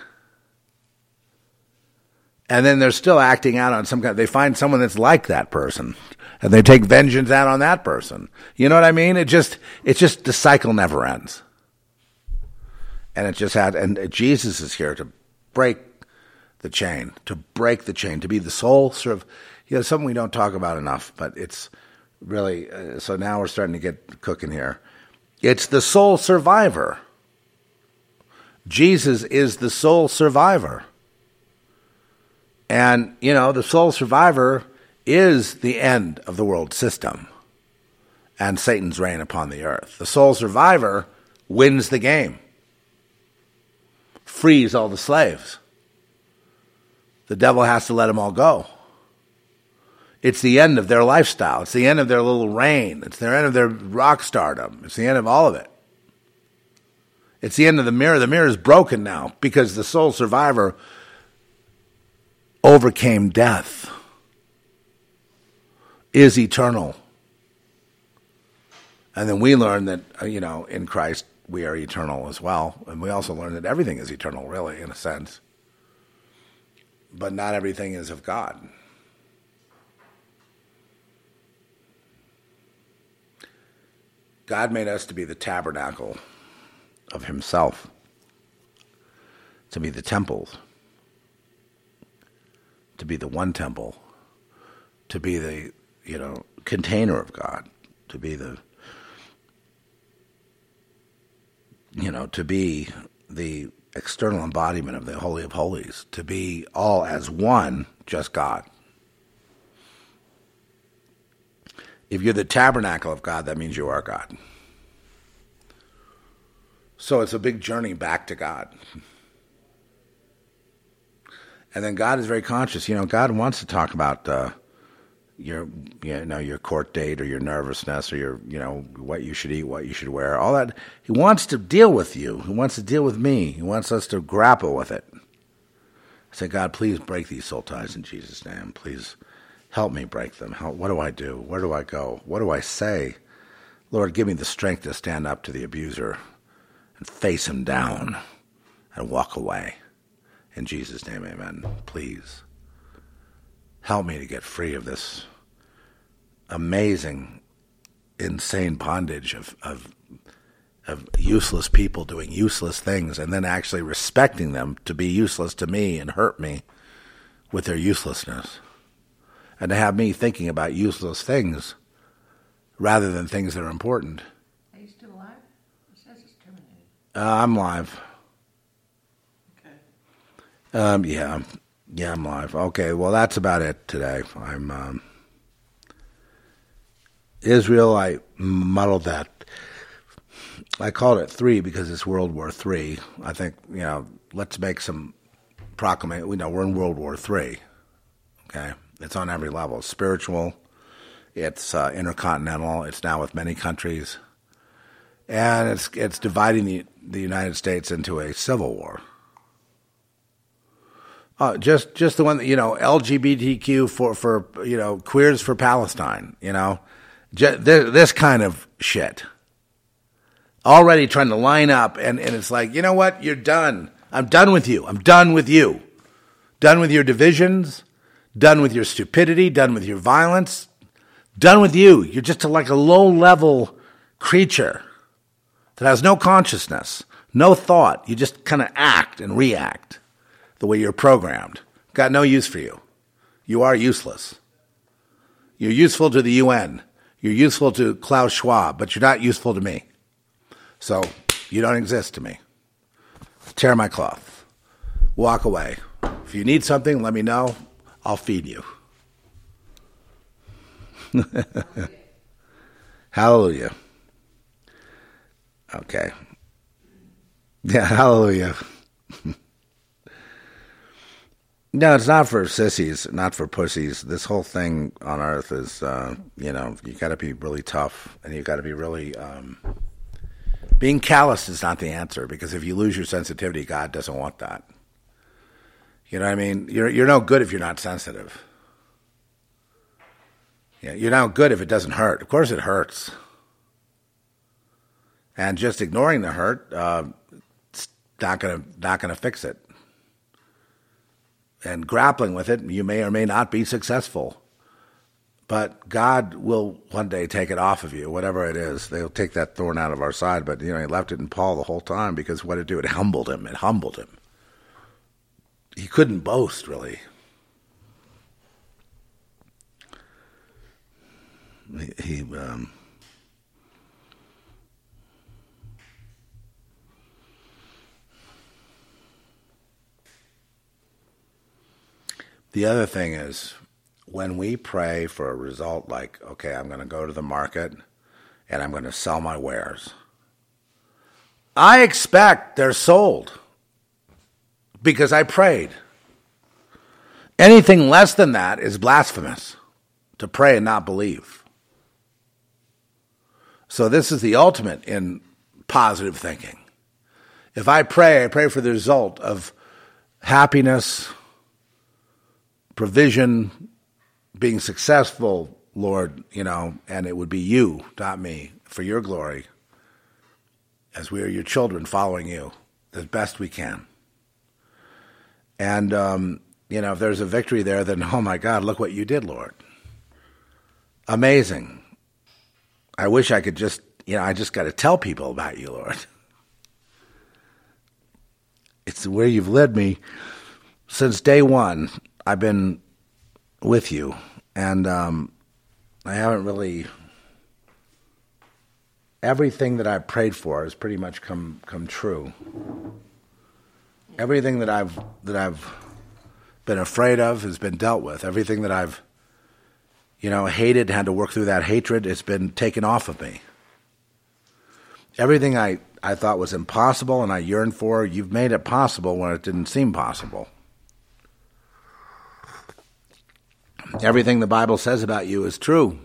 And then they're still acting out on some kind. They find someone that's like that person, and they take vengeance out on that person. You know what I mean? It just. It's just the cycle never ends. And it just had. And Jesus is here to break the chain, to break the chain, to be the sole sort of, you know, something we don't talk about enough, but it's really, uh, so now we're starting to get cooking here. It's the sole survivor. Jesus is the sole survivor. And, you know, the sole survivor is the end of the world system and Satan's reign upon the earth. The sole survivor wins the game frees all the slaves. The devil has to let them all go. It's the end of their lifestyle. It's the end of their little reign. It's the end of their rock stardom. It's the end of all of it. It's the end of the mirror. The mirror is broken now because the sole survivor overcame death, is eternal. And then we learn that, uh, you know, in Christ, we are eternal as well. And we also learn that everything is eternal, really, in a sense. But not everything is of God. God made us to be the tabernacle of Himself, to be the temple, to be the one temple, to be the, you know, container of God, to be the you know, to be the external embodiment of the Holy of Holies, to be all as one, just God. If you're the tabernacle of God, that means you are God. So it's a big journey back to God. And then God is very conscious. You know, God wants to talk about uh, your, you know, your court date or your nervousness or your, you know, what you should eat, what you should wear, all that. He wants to deal with you. He wants to deal with me. He wants us to grapple with it. I say, God, please break these soul ties in Jesus' name. Please help me break them. How, what do I do? Where do I go? What do I say? Lord, give me the strength to stand up to the abuser and face him down and walk away. In Jesus' name, amen. Please help me to get free of this amazing, insane bondage of, of, of useless people doing useless things and then actually respecting them to be useless to me and hurt me with their uselessness. And to have me thinking about useless things rather than things that are important. Are you still alive? It says it's terminated. Uh, I'm live. Okay. Um, yeah, yeah, I'm live. Okay, well, that's about it today. I'm um, Israel. I muddled that. I called it three because it's World War Three. I think you know. Let's make some proclamation. We know we're in World War Three. Okay, it's on every level. Spiritual. It's uh, intercontinental. It's now with many countries, and it's it's dividing the the United States into a civil war. Uh, just just the one that you know LGBTQ for for you know queers for Palestine. You know, just, this, this kind of shit. Already trying to line up, and, and it's like, you know what? You're done. I'm done with you. I'm done with you. Done with your divisions. Done with your stupidity. Done with your violence. Done with you. You're just a, like a low level creature that has no consciousness, no thought. You just kind of act and react the way you're programmed. Got no use for you. You are useless. You're useful to the UN. You're useful to Klaus Schwab, but you're not useful to me. So you don't exist to me. Tear my cloth. Walk away. If you need something, let me know. I'll feed you. hallelujah. Okay. Yeah, hallelujah. No, it's not for sissies, not for pussies. This whole thing on earth is, uh, you know, you got to be really tough and you got to be really. Um, being callous is not the answer because if you lose your sensitivity, God doesn't want that. You know what I mean? You're you're no good if you're not sensitive. Yeah, you're no good if it doesn't hurt. Of course, it hurts. And just ignoring the hurt, uh, it's not gonna not gonna fix it and grappling with it, you may or may not be successful. But God will one day take it off of you, whatever it is. They'll take that thorn out of our side. But you know, he left it in Paul the whole time because what it do? It humbled him. It humbled him. He couldn't boast really. He, he um, The other thing is when we pray for a result like, okay, I'm going to go to the market and I'm going to sell my wares, I expect they're sold because I prayed. Anything less than that is blasphemous to pray and not believe. So, this is the ultimate in positive thinking. If I pray, I pray for the result of happiness, provision, being successful, Lord, you know, and it would be you, not me, for your glory, as we are your children following you as best we can. And, um, you know, if there's a victory there, then, oh my God, look what you did, Lord. Amazing. I wish I could just, you know, I just got to tell people about you, Lord. It's where you've led me since day one. I've been with you, and um, I haven't really. Everything that I've prayed for has pretty much come come true. Everything that I've that I've been afraid of has been dealt with. Everything that I've, you know, hated, had to work through that hatred, it's been taken off of me. Everything I, I thought was impossible and I yearned for, you've made it possible when it didn't seem possible. Everything the Bible says about you is true.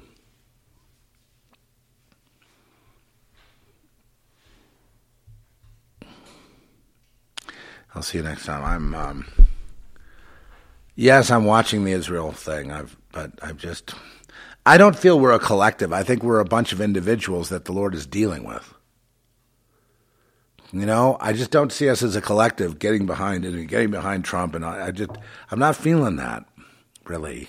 I'll see you next time. I'm um, yes, I'm watching the Israel thing. I've but I've just I don't feel we're a collective. I think we're a bunch of individuals that the Lord is dealing with. You know, I just don't see us as a collective getting behind it and getting behind Trump, and I, I just I'm not feeling that really.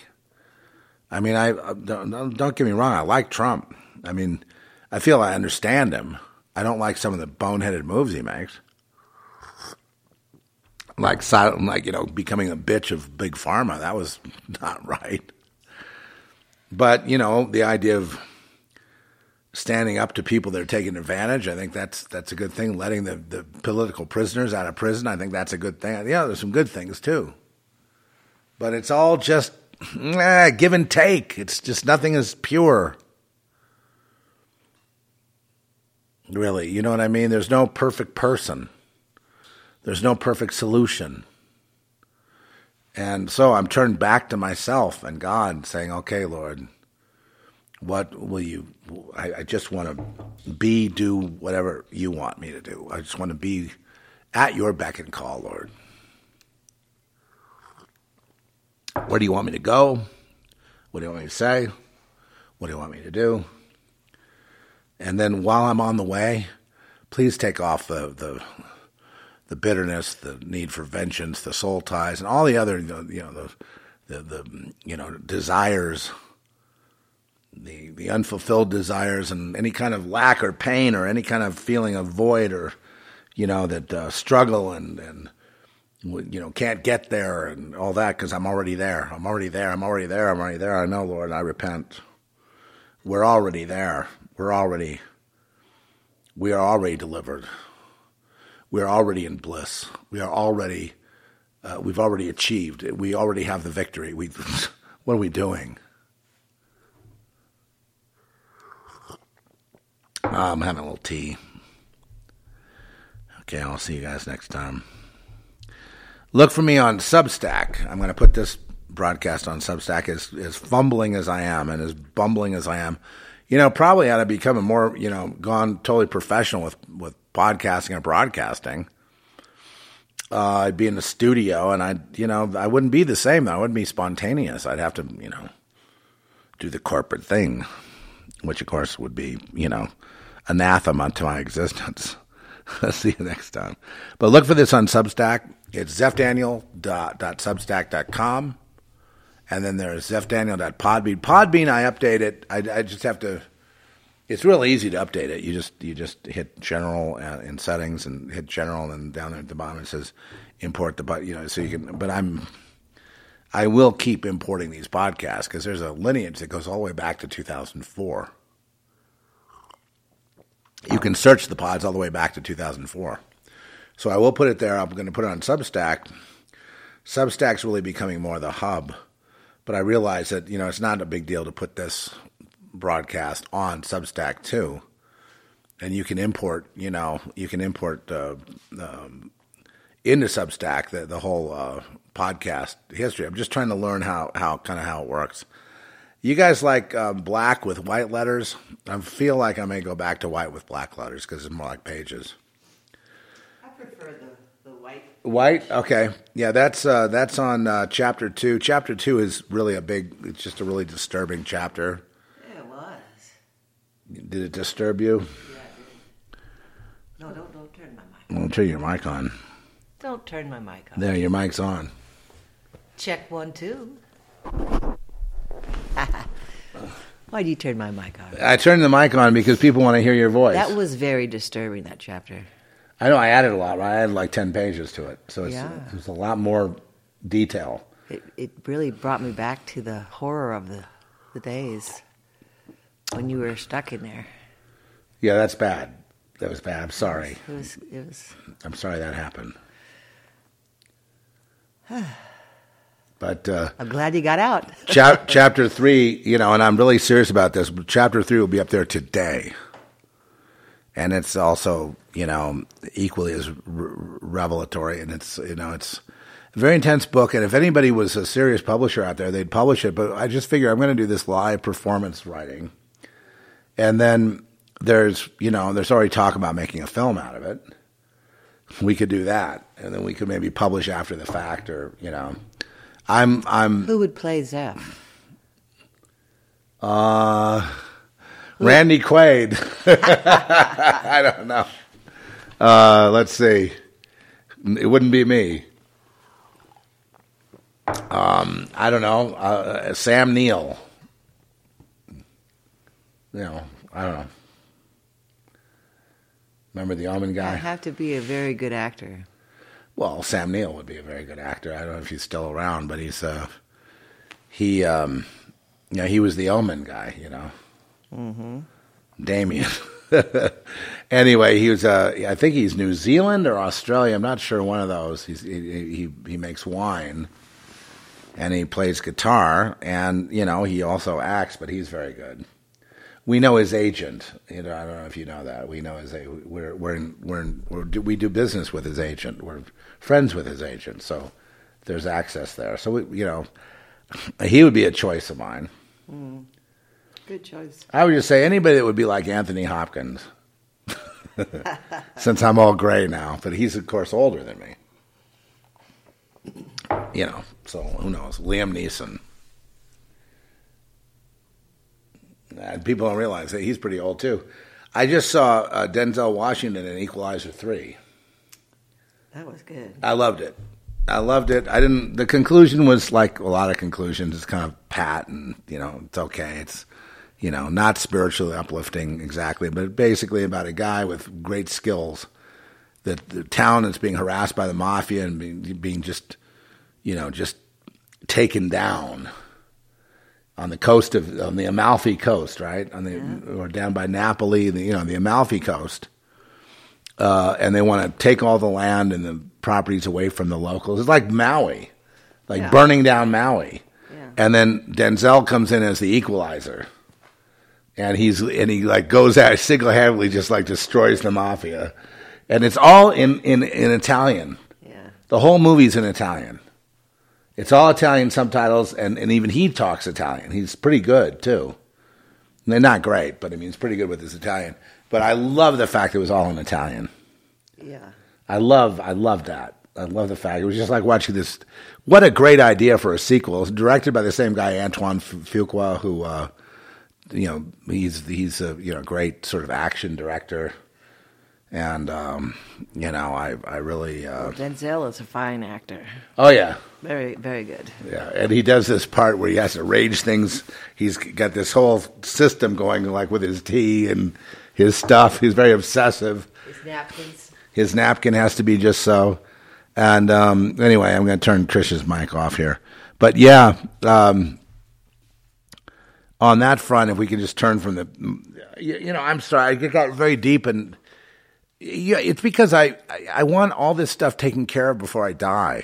I mean, I uh, don't, don't get me wrong. I like Trump. I mean, I feel I understand him. I don't like some of the boneheaded moves he makes like like you know, becoming a bitch of big pharma. That was not right. But you know, the idea of standing up to people that are taking advantage, I think that's that's a good thing. Letting the, the political prisoners out of prison, I think that's a good thing. Yeah, there's some good things too. But it's all just give and take. It's just nothing is pure. Really, you know what I mean? There's no perfect person. There's no perfect solution. And so I'm turned back to myself and God, saying, okay, Lord, what will you? I, I just want to be, do whatever you want me to do. I just want to be at your beck and call, Lord. Where do you want me to go? What do you want me to say? What do you want me to do? And then while I'm on the way, please take off the, the the bitterness, the need for vengeance, the soul ties, and all the other you know the the, the you know desires, the the unfulfilled desires, and any kind of lack or pain or any kind of feeling of void or you know that uh, struggle and and you know can't get there and all that because I'm already there. I'm already there. I'm already there. I'm already there. I know, Lord. I repent. We're already there. We're already. We are already delivered we're already in bliss. We are already, uh, we've already achieved. We already have the victory. We, what are we doing? I'm having a little tea. Okay, I'll see you guys next time. Look for me on Substack. I'm going to put this broadcast on Substack as, as fumbling as I am and as bumbling as I am. You know, probably ought to become a more, you know, gone totally professional with, with podcasting and broadcasting. Uh, I'd be in the studio, and I'd, you know, I wouldn't be the same. I wouldn't be spontaneous. I'd have to, you know, do the corporate thing, which of course would be, you know, anathema to my existence. See you next time. But look for this on Substack. It's zephdaniel.substack.com. And then there's zephdaniel.podbean. Podbean, I update it. I, I just have to it's real easy to update it. You just you just hit general uh, in settings and hit general, and down there at the bottom it says import the but you know so you can. But I'm I will keep importing these podcasts because there's a lineage that goes all the way back to 2004. You can search the pods all the way back to 2004. So I will put it there. I'm going to put it on Substack. Substack's really becoming more the hub, but I realize that you know it's not a big deal to put this broadcast on Substack too, and you can import. You know, you can import uh, um, into Substack the the whole uh, podcast history. I'm just trying to learn how how kind of how it works. You guys like um, black with white letters? I feel like I may go back to white with black letters because it's more like pages. Prefer the, the white. White, okay, yeah, that's uh, that's on uh, chapter two. Chapter two is really a big. It's just a really disturbing chapter. Yeah, it was. Did it disturb you? Yeah, it did. no, don't don't turn my mic. Don't turn your mic on. Don't turn my mic on. There, your mic's on. Check one two. Why do you turn my mic on? I turned the mic on because people want to hear your voice. That was very disturbing. That chapter. I know. I added a lot. But I added like ten pages to it, so it's, Yeah. it's a lot more detail. It it really brought me back to the horror of the the days when you were stuck in there. Yeah, that's bad. That was bad. I'm sorry. It was it was. I'm sorry that happened. But uh, I'm glad you got out. chap- chapter three, you know, and I'm really serious about this. But chapter three will be up there today, and it's also, you know, equally as re- revelatory. And it's, you know, it's a very intense book. And if anybody was a serious publisher out there, they'd publish it. But I just figure I'm going to do this live performance writing, and then there's you know there's already talk about making a film out of it. We could do that, and then we could maybe publish after the fact, or you know, I'm I'm Who would play Zeph? uh, Randy Quaid. I don't know. Uh, let's see. It wouldn't be me. Um, I don't know. Uh, Sam Neill. You know, I don't know. Remember the almond I guy? have to be a very good actor. Well, Sam Neill would be a very good actor. I don't know if he's still around, but he's uh, he um, you know, he was the Omen guy. You know, Mm-hmm. Damien. anyway, he was. Uh, I think he's New Zealand or Australia. I'm not sure. One of those. He's, he he he makes wine, and he plays guitar, and you know he also acts, but he's very good. We know his agent. You know, I don't know if you know that. We know his. We're we're in, we're, in, we're do, we do business with his agent. We're friends with his agent, so there's access there. So we, you know, he would be a choice of mine. Mm. Good choice. I would just say anybody that would be like Anthony Hopkins, since I'm all gray now, but he's of course older than me. You know, so who knows? Liam Neeson. And people don't realize that he's pretty old too. I just saw uh, Denzel Washington in Equalizer three. That was good. I loved it. I loved it. I didn't. The conclusion was like a lot of conclusions. It's kind of pat, and you know, it's okay. It's you know, not spiritually uplifting exactly, but basically about a guy with great skills. That the town is being harassed by the mafia and being, being just, you know, just taken down on the coast of on the Amalfi coast, right? On the or down by Napoli, the, you know, the Amalfi coast uh, and they want to take all the land and the properties away from the locals. It's like Maui, like Yeah. burning down Maui. Yeah. And then Denzel comes in as the equalizer, and he's and he like goes out single handedly, just like destroys the mafia, and it's all in in in Italian. Yeah. The whole movie's in Italian. It's all Italian subtitles, and, and even he talks Italian. He's pretty good too. They're not great, but I mean, he's pretty good with his Italian. But I love the fact it was all in Italian. Yeah. I love, I love that. I love the fact it was just like watching this. What a great idea for a sequel! Directed by the same guy, Antoine Fuqua, who, uh, you know, he's he's a you know great sort of action director, and um, you know, I I really, uh, Denzel is a fine actor. oh yeah, Very, very good. yeah, and he does this part where he has to arrange things. He's got this whole system going, like with his tea and his stuff. He's very obsessive. His napkins. His napkin has to be just so. And um, anyway, I'm going to turn Trish's mic off here. But yeah, um, on that front, if we can just turn from the, you, you know, I'm sorry, I got very deep and yeah, it's because I, I I want all this stuff taken care of before I die.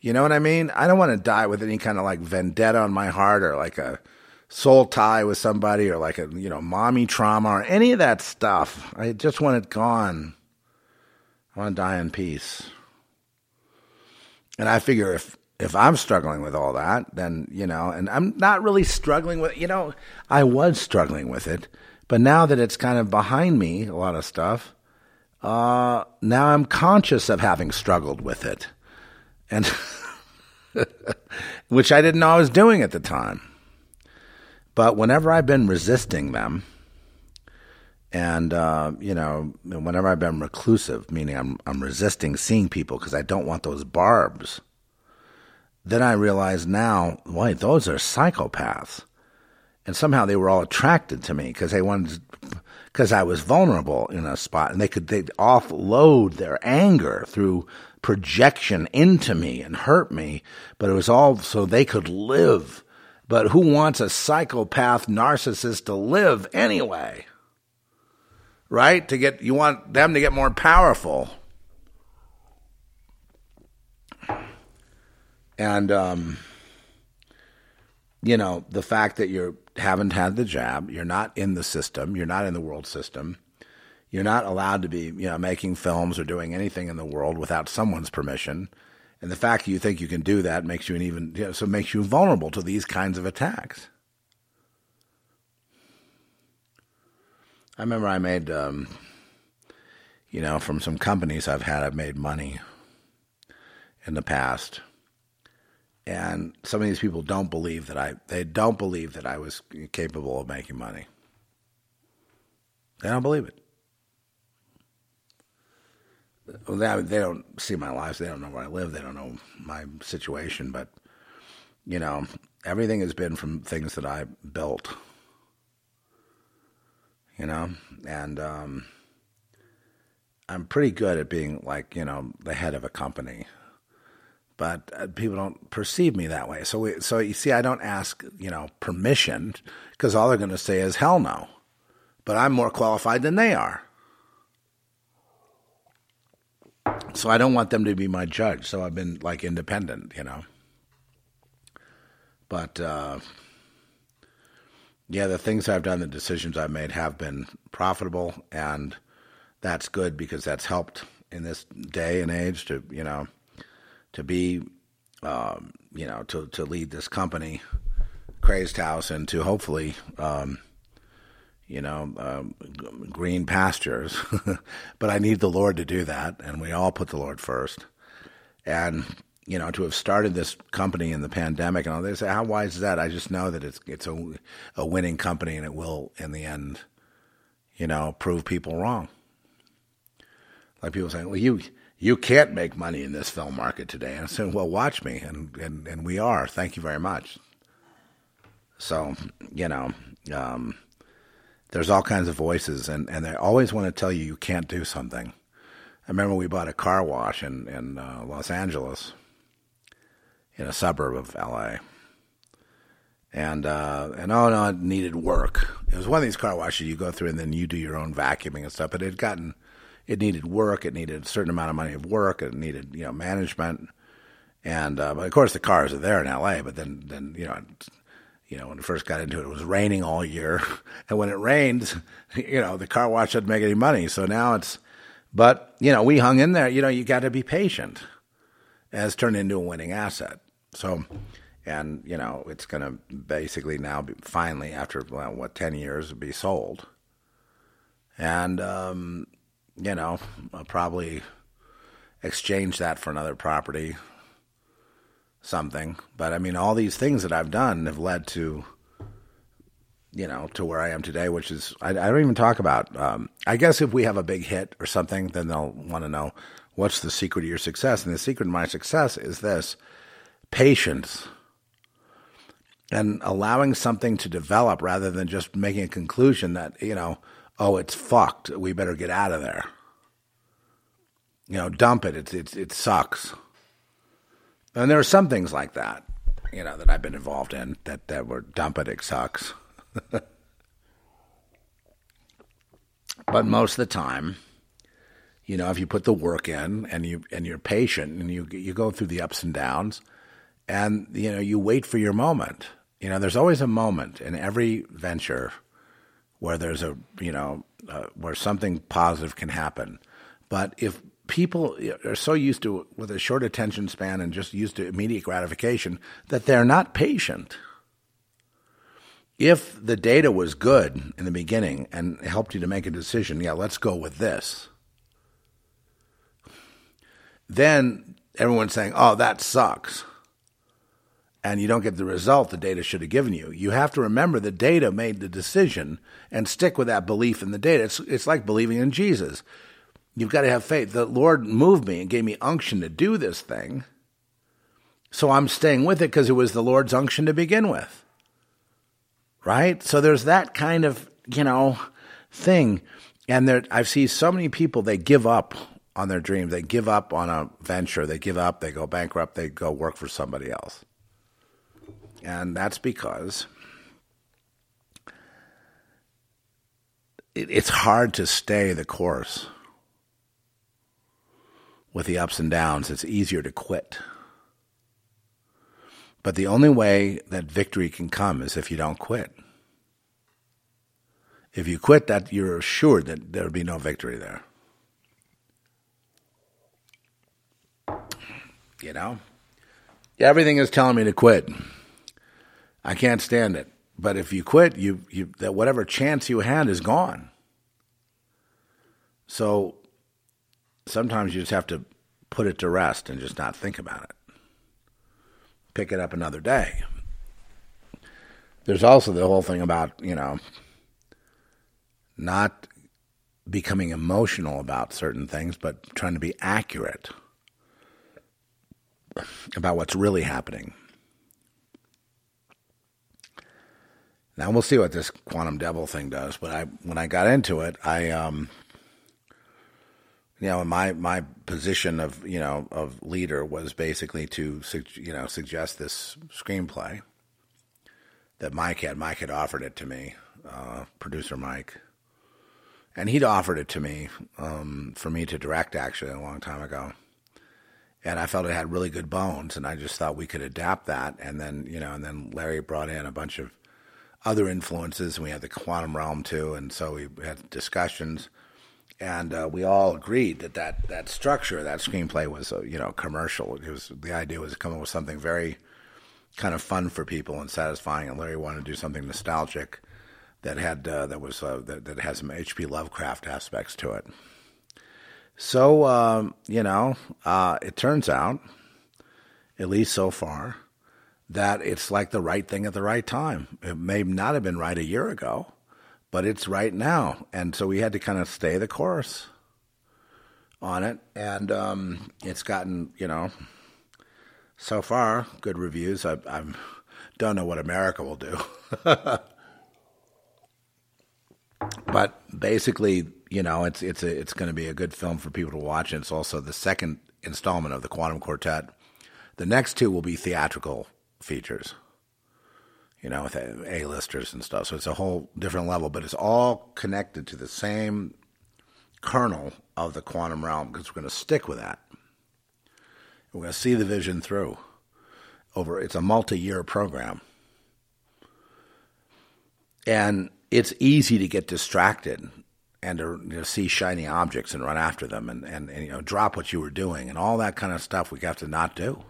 You know what I mean? I don't want to die with any kind of like vendetta on my heart or like a soul tie with somebody or like a you know mommy trauma or any of that stuff. I just want it gone. I want to die in peace. And I figure if if I'm struggling with all that, then you know, and I'm not really struggling with you know, I was struggling with it, but now that it's kind of behind me, a lot of stuff, uh, now I'm conscious of having struggled with it, and which I didn't know I was doing at the time. But whenever I've been resisting them, and uh, you know, whenever I've been reclusive, meaning I'm I'm resisting seeing people because I don't want those barbs. Then I realize now, wait, those are psychopaths, and somehow they were all attracted to me because they wanted, because I was vulnerable in a spot, and they could they offload their anger through projection into me and hurt me, but it was all so they could live. But who wants a psychopath narcissist to live anyway? Right? To get you want them to get more powerful. And um you know, the fact that you haven't had the jab, you're not in the system, you're not in the world system, You're not allowed to be, you know, making films or doing anything in the world without someone's permission. And the fact that you think you can do that makes you an even, you know, so makes you vulnerable to these kinds of attacks. I remember I made, um, you know, from some companies I've had, I've made money in the past. And some of these people don't believe that I, they don't believe that I was capable of making money. They don't believe it. Well, They, they don't see my lives. They don't know where I live. They don't know my situation. But, you know, everything has been from things that I built you know, and um, I'm pretty good at being like you know the head of a company, but uh, people don't perceive me that way. So we, so you see, I don't ask you know permission because all they're going to say is hell no, but I'm more qualified than they are. So I don't want them to be my judge. So I've been like independent, you know. But uh, yeah, the things I've done, the decisions I've made have been profitable, and that's good because that's helped in this day and age to you know to be um, you know to to lead this company, Crazed House, and to hopefully um, you know um, green pastures. but I need the Lord to do that, and we all put the Lord first, and you know, to have started this company in the pandemic and all this. How wise is that? I just know that it's it's a a winning company and it will, in the end, you know, prove people wrong. Like people saying, well, you you can't make money in this film market today. And I said, well, watch me, and and and we are. Thank you very much. So you know, um, there's all kinds of voices, and and they always want to tell you you can't do something. I remember we bought a car wash in in uh, Los Angeles in a suburb of LA. And uh, and oh no, it needed work. It was one of these car washes you go through and then you do your own vacuuming and stuff. But it had gotten, it needed work. It needed a certain amount of money of work. It needed you know management. And uh, but of course the cars are there in LA. But then then you know you know, when it first got into it, it was raining all year. And when it rained, you know, the car wash didn't make any money. So now it's, but, you know, we hung in there. You know, you got to be patient as turned into a winning asset. So, and you know, it's going to basically now be, finally after well, what ten years be sold, and um, you know, I'll probably exchange that for another property, something. But I mean, all these things that I've done have led to you know, to where I am today, which is I, I don't even talk about. Um, I guess if we have a big hit or something, then they'll want to know what's the secret of your success. And the secret of my success is this: patience and allowing something to develop rather than just making a conclusion that, you know, oh, it's fucked. We better get out of there. You know, dump it. It's, it's, it sucks. And there are some things like that, you know, that I've been involved in that, that were dump it, it sucks. but most of the time, you know, if you put the work in and you and you're patient and you you go through the ups and downs, and you know you wait for your moment you know there's always a moment in every venture where there's a you know uh, where something positive can happen. But if people are so used to with a short attention span and just used to immediate gratification that they're not patient. If the data was good in the beginning and helped you to make a decision yeah let's go with this. Then everyone's saying oh that sucks and you don't get the result the data should have given you. You have to remember the data made the decision and stick with that belief in the data. It's, it's like believing in Jesus. You've got to have faith. The Lord moved me and gave me unction to do this thing. So I'm staying with it because it was the Lord's unction to begin with. Right? So there's that kind of, you know, thing. And there, I've seen so many people, they give up on their dreams. They give up on a venture. They give up. They go bankrupt. They go work for somebody else. And that's because it, it's hard to stay the course with the ups and downs. It's easier to quit. But the only way that victory can come is if you don't quit. If you quit, that you're assured that there'll be no victory there. You know, everything is telling me to quit. I can't stand it. But if you quit, you you that whatever chance you had is gone. So sometimes you just have to put it to rest and just not think about it. Pick it up another day. There's also the whole thing about, you know, not becoming emotional about certain things, but trying to be accurate about what's really happening. Now we'll see what this quantum devil thing does. But I, when I got into it, I, um, you know, my my position of you know of leader was basically to you know suggest this screenplay that Mike had. Mike had offered it to me, uh, producer Mike, and he'd offered it to me um, for me to direct actually a long time ago. And I felt it had really good bones, and I just thought we could adapt that. And then you know, and then Larry brought in a bunch of other influences, and we had the quantum realm too, and so we had discussions, and uh, we all agreed that that, that structure, that screenplay was uh, you know commercial. It was the idea was to come up with something very kind of fun for people and satisfying, and Larry wanted to do something nostalgic that had uh, that was uh, that, that has some H.P. Lovecraft aspects to it. So um, you know, uh, it turns out, at least so far that it's like the right thing at the right time. It may not have been right a year ago, but it's right now. And so we had to kind of stay the course on it. And um, it's gotten, you know, so far, good reviews. I, I don't know what America will do. but basically, you know, it's it's a, it's going to be a good film for people to watch. And it's also the second installment of the Quantum Quartet. The next two will be theatrical features, you know, with A-listers and stuff. So it's a whole different level, but it's all connected to the same kernel of the quantum realm because we're going to stick with that. We're going to see the vision through. Over, it's a multi-year program, and it's easy to get distracted and to you know, see shiny objects and run after them and, and, and you know drop what you were doing and all that kind of stuff. We have to not do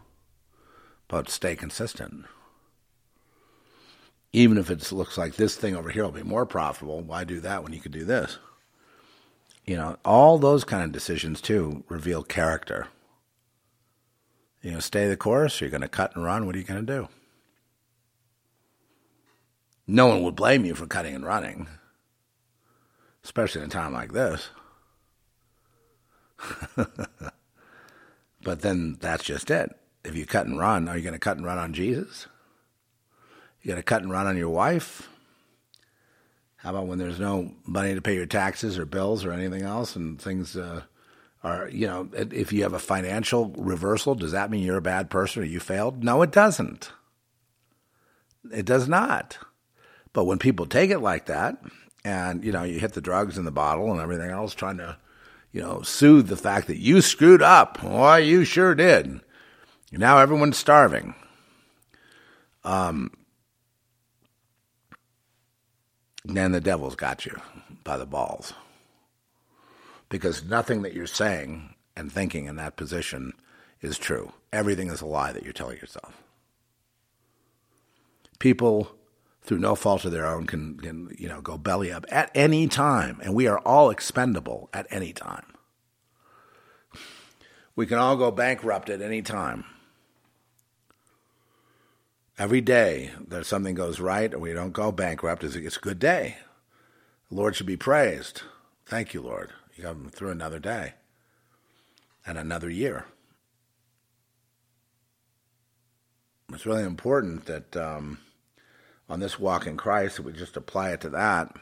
but stay consistent. Even if it looks like this thing over here will be more profitable, why do that when you could do this? You know, all those kind of decisions too reveal character. You know, stay the course, you're going to cut and run, what are you going to do? No one would blame you for cutting and running, especially in a time like this. but then that's just it if you cut and run, are you going to cut and run on Jesus? You going to cut and run on your wife? How about when there's no money to pay your taxes or bills or anything else, and things uh, are, you know, if you have a financial reversal, does that mean you're a bad person or you failed? No, it doesn't. It does not. But when people take it like that, and you know, you hit the drugs in the bottle and everything else, trying to, you know, soothe the fact that you screwed up. Why, you sure did. Now everyone's starving. Um, then the devil's got you by the balls. Because nothing that you're saying and thinking in that position is true. Everything is a lie that you're telling yourself. People, through no fault of their own, can, can you know go belly up at any time, and we are all expendable at any time. We can all go bankrupt at any time. Every day that something goes right or we don't go bankrupt, it's a good day. The Lord should be praised. Thank you, Lord. You got them through another day and another year. It's really important that um, on this walk in Christ, we just apply it to that.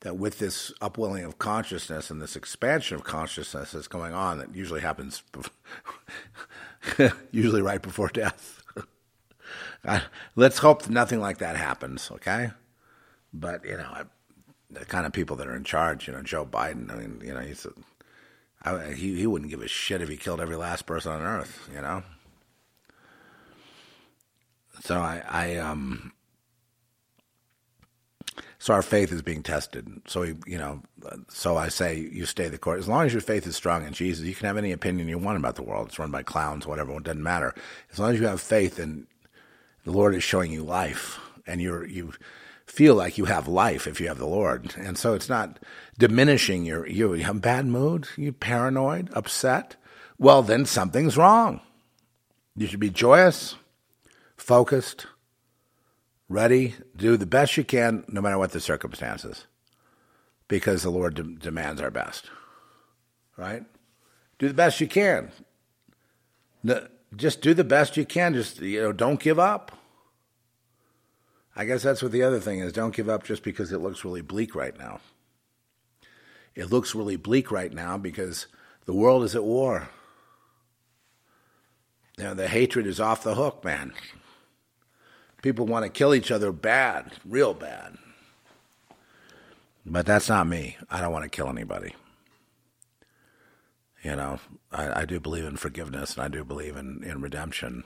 That with this upwelling of consciousness and this expansion of consciousness that's going on, that usually happens, usually right before death let's hope nothing like that happens, okay? But, you know, I, the kind of people that are in charge, you know, Joe Biden, I mean, you know, he's a, I, he, he wouldn't give a shit if he killed every last person on earth, you know? So I, I, um, So our faith is being tested. So we, you know, so I say you stay the course. As long as your faith is strong in Jesus, you can have any opinion you want about the world. It's run by clowns, whatever. It doesn't matter. As long as you have faith and the Lord is showing you life, and you're you feel like you have life if you have the Lord. And so it's not diminishing your you, you have bad mood, you paranoid, upset. Well, then something's wrong. You should be joyous, focused, ready, do the best you can, no matter what the circumstances, because the Lord de- demands our best. Right? Do the best you can. No, just do the best you can. Just you know, don't give up. I guess that's what the other thing is. Don't give up just because it looks really bleak right now. It looks really bleak right now because the world is at war. You know, the hatred is off the hook, man. People want to kill each other bad, real bad. But that's not me. I don't want to kill anybody. You know, I, I do believe in forgiveness and I do believe in, in redemption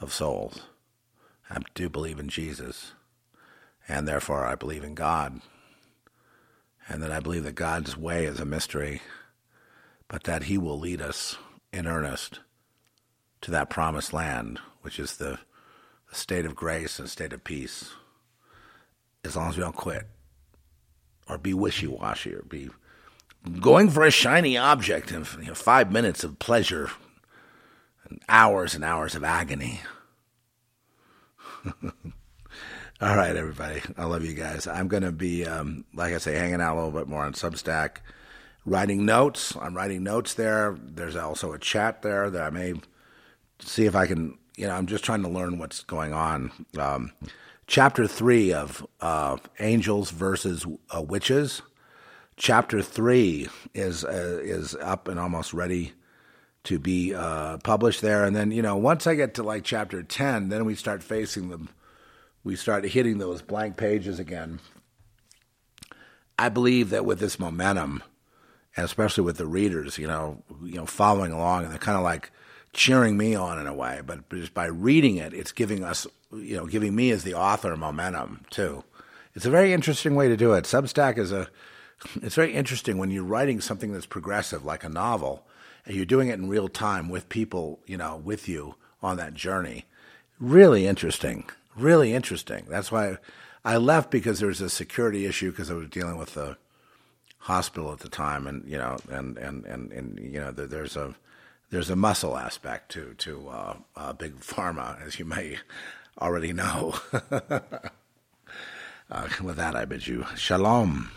of souls. I do believe in Jesus. And therefore, I believe in God. And that I believe that God's way is a mystery, but that He will lead us in earnest to that promised land, which is the, the state of grace and state of peace, as long as we don't quit or be wishy washy or be going for a shiny object and you know, five minutes of pleasure and hours and hours of agony. All right, everybody. I love you guys. I'm going to be, um, like I say, hanging out a little bit more on Substack, writing notes. I'm writing notes there. There's also a chat there that I may see if I can, you know, I'm just trying to learn what's going on. Um, chapter three of uh, Angels versus uh, Witches. Chapter three is uh, is up and almost ready to be uh, published there. And then, you know, once I get to like chapter 10, then we start facing them. We start hitting those blank pages again. I believe that with this momentum, and especially with the readers, you know, you know, following along, and they're kind of like cheering me on in a way. But just by reading it, it's giving us, you know, giving me as the author momentum too. It's a very interesting way to do it. Substack is a, it's very interesting when you're writing something that's progressive, like a novel and you're doing it in real time with people, you know, with you on that journey. Really interesting. Really interesting. That's why I left because there was a security issue because I was dealing with the hospital at the time, and you know, and and and, and you know, there's a there's a muscle aspect to to uh, uh, big pharma, as you may already know. uh, with that, I bid you shalom,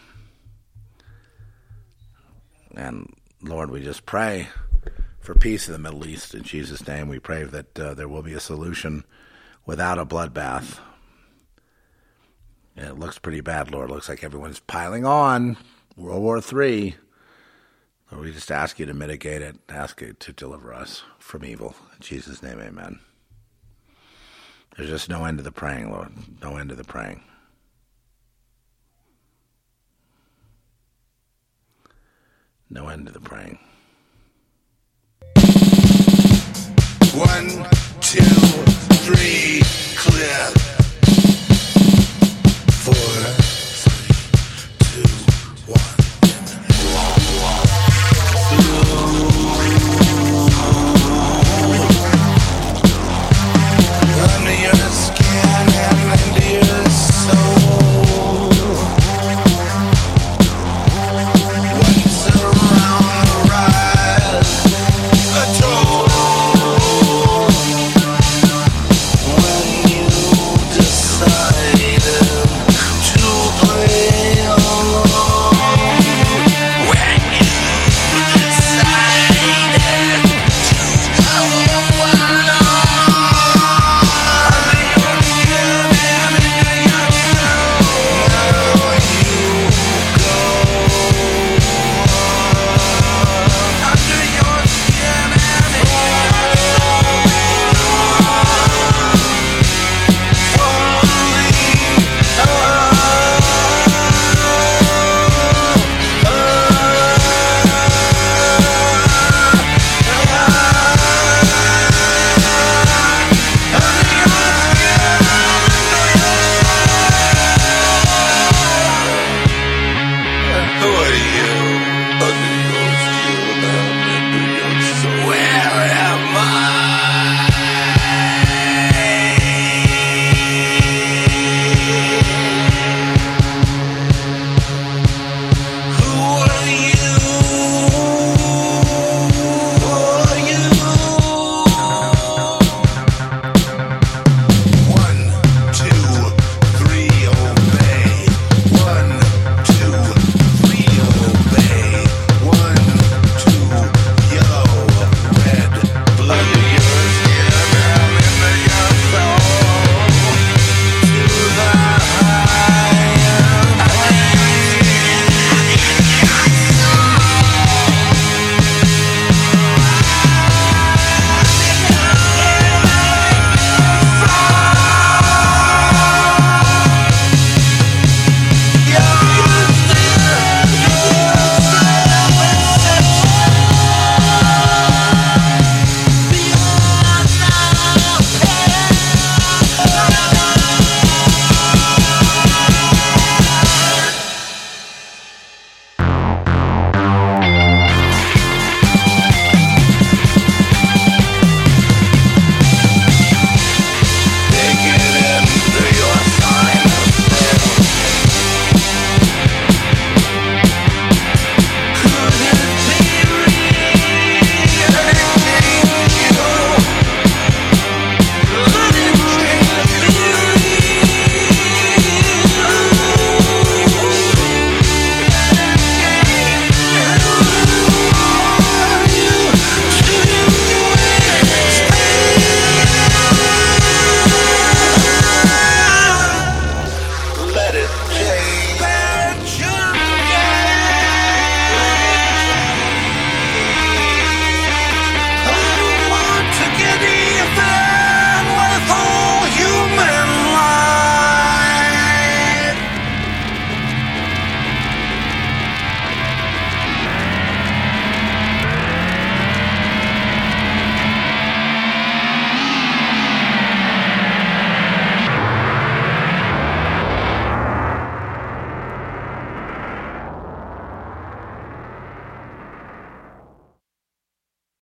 and Lord, we just pray for peace in the Middle East. In Jesus' name, we pray that uh, there will be a solution without a bloodbath. it looks pretty bad, Lord. It looks like everyone's piling on. World War III. Lord, we just ask you to mitigate it, ask you to deliver us from evil. In Jesus' name, amen. There's just no end to the praying, Lord. No end to the praying. No end to the praying. One, two, three, clear.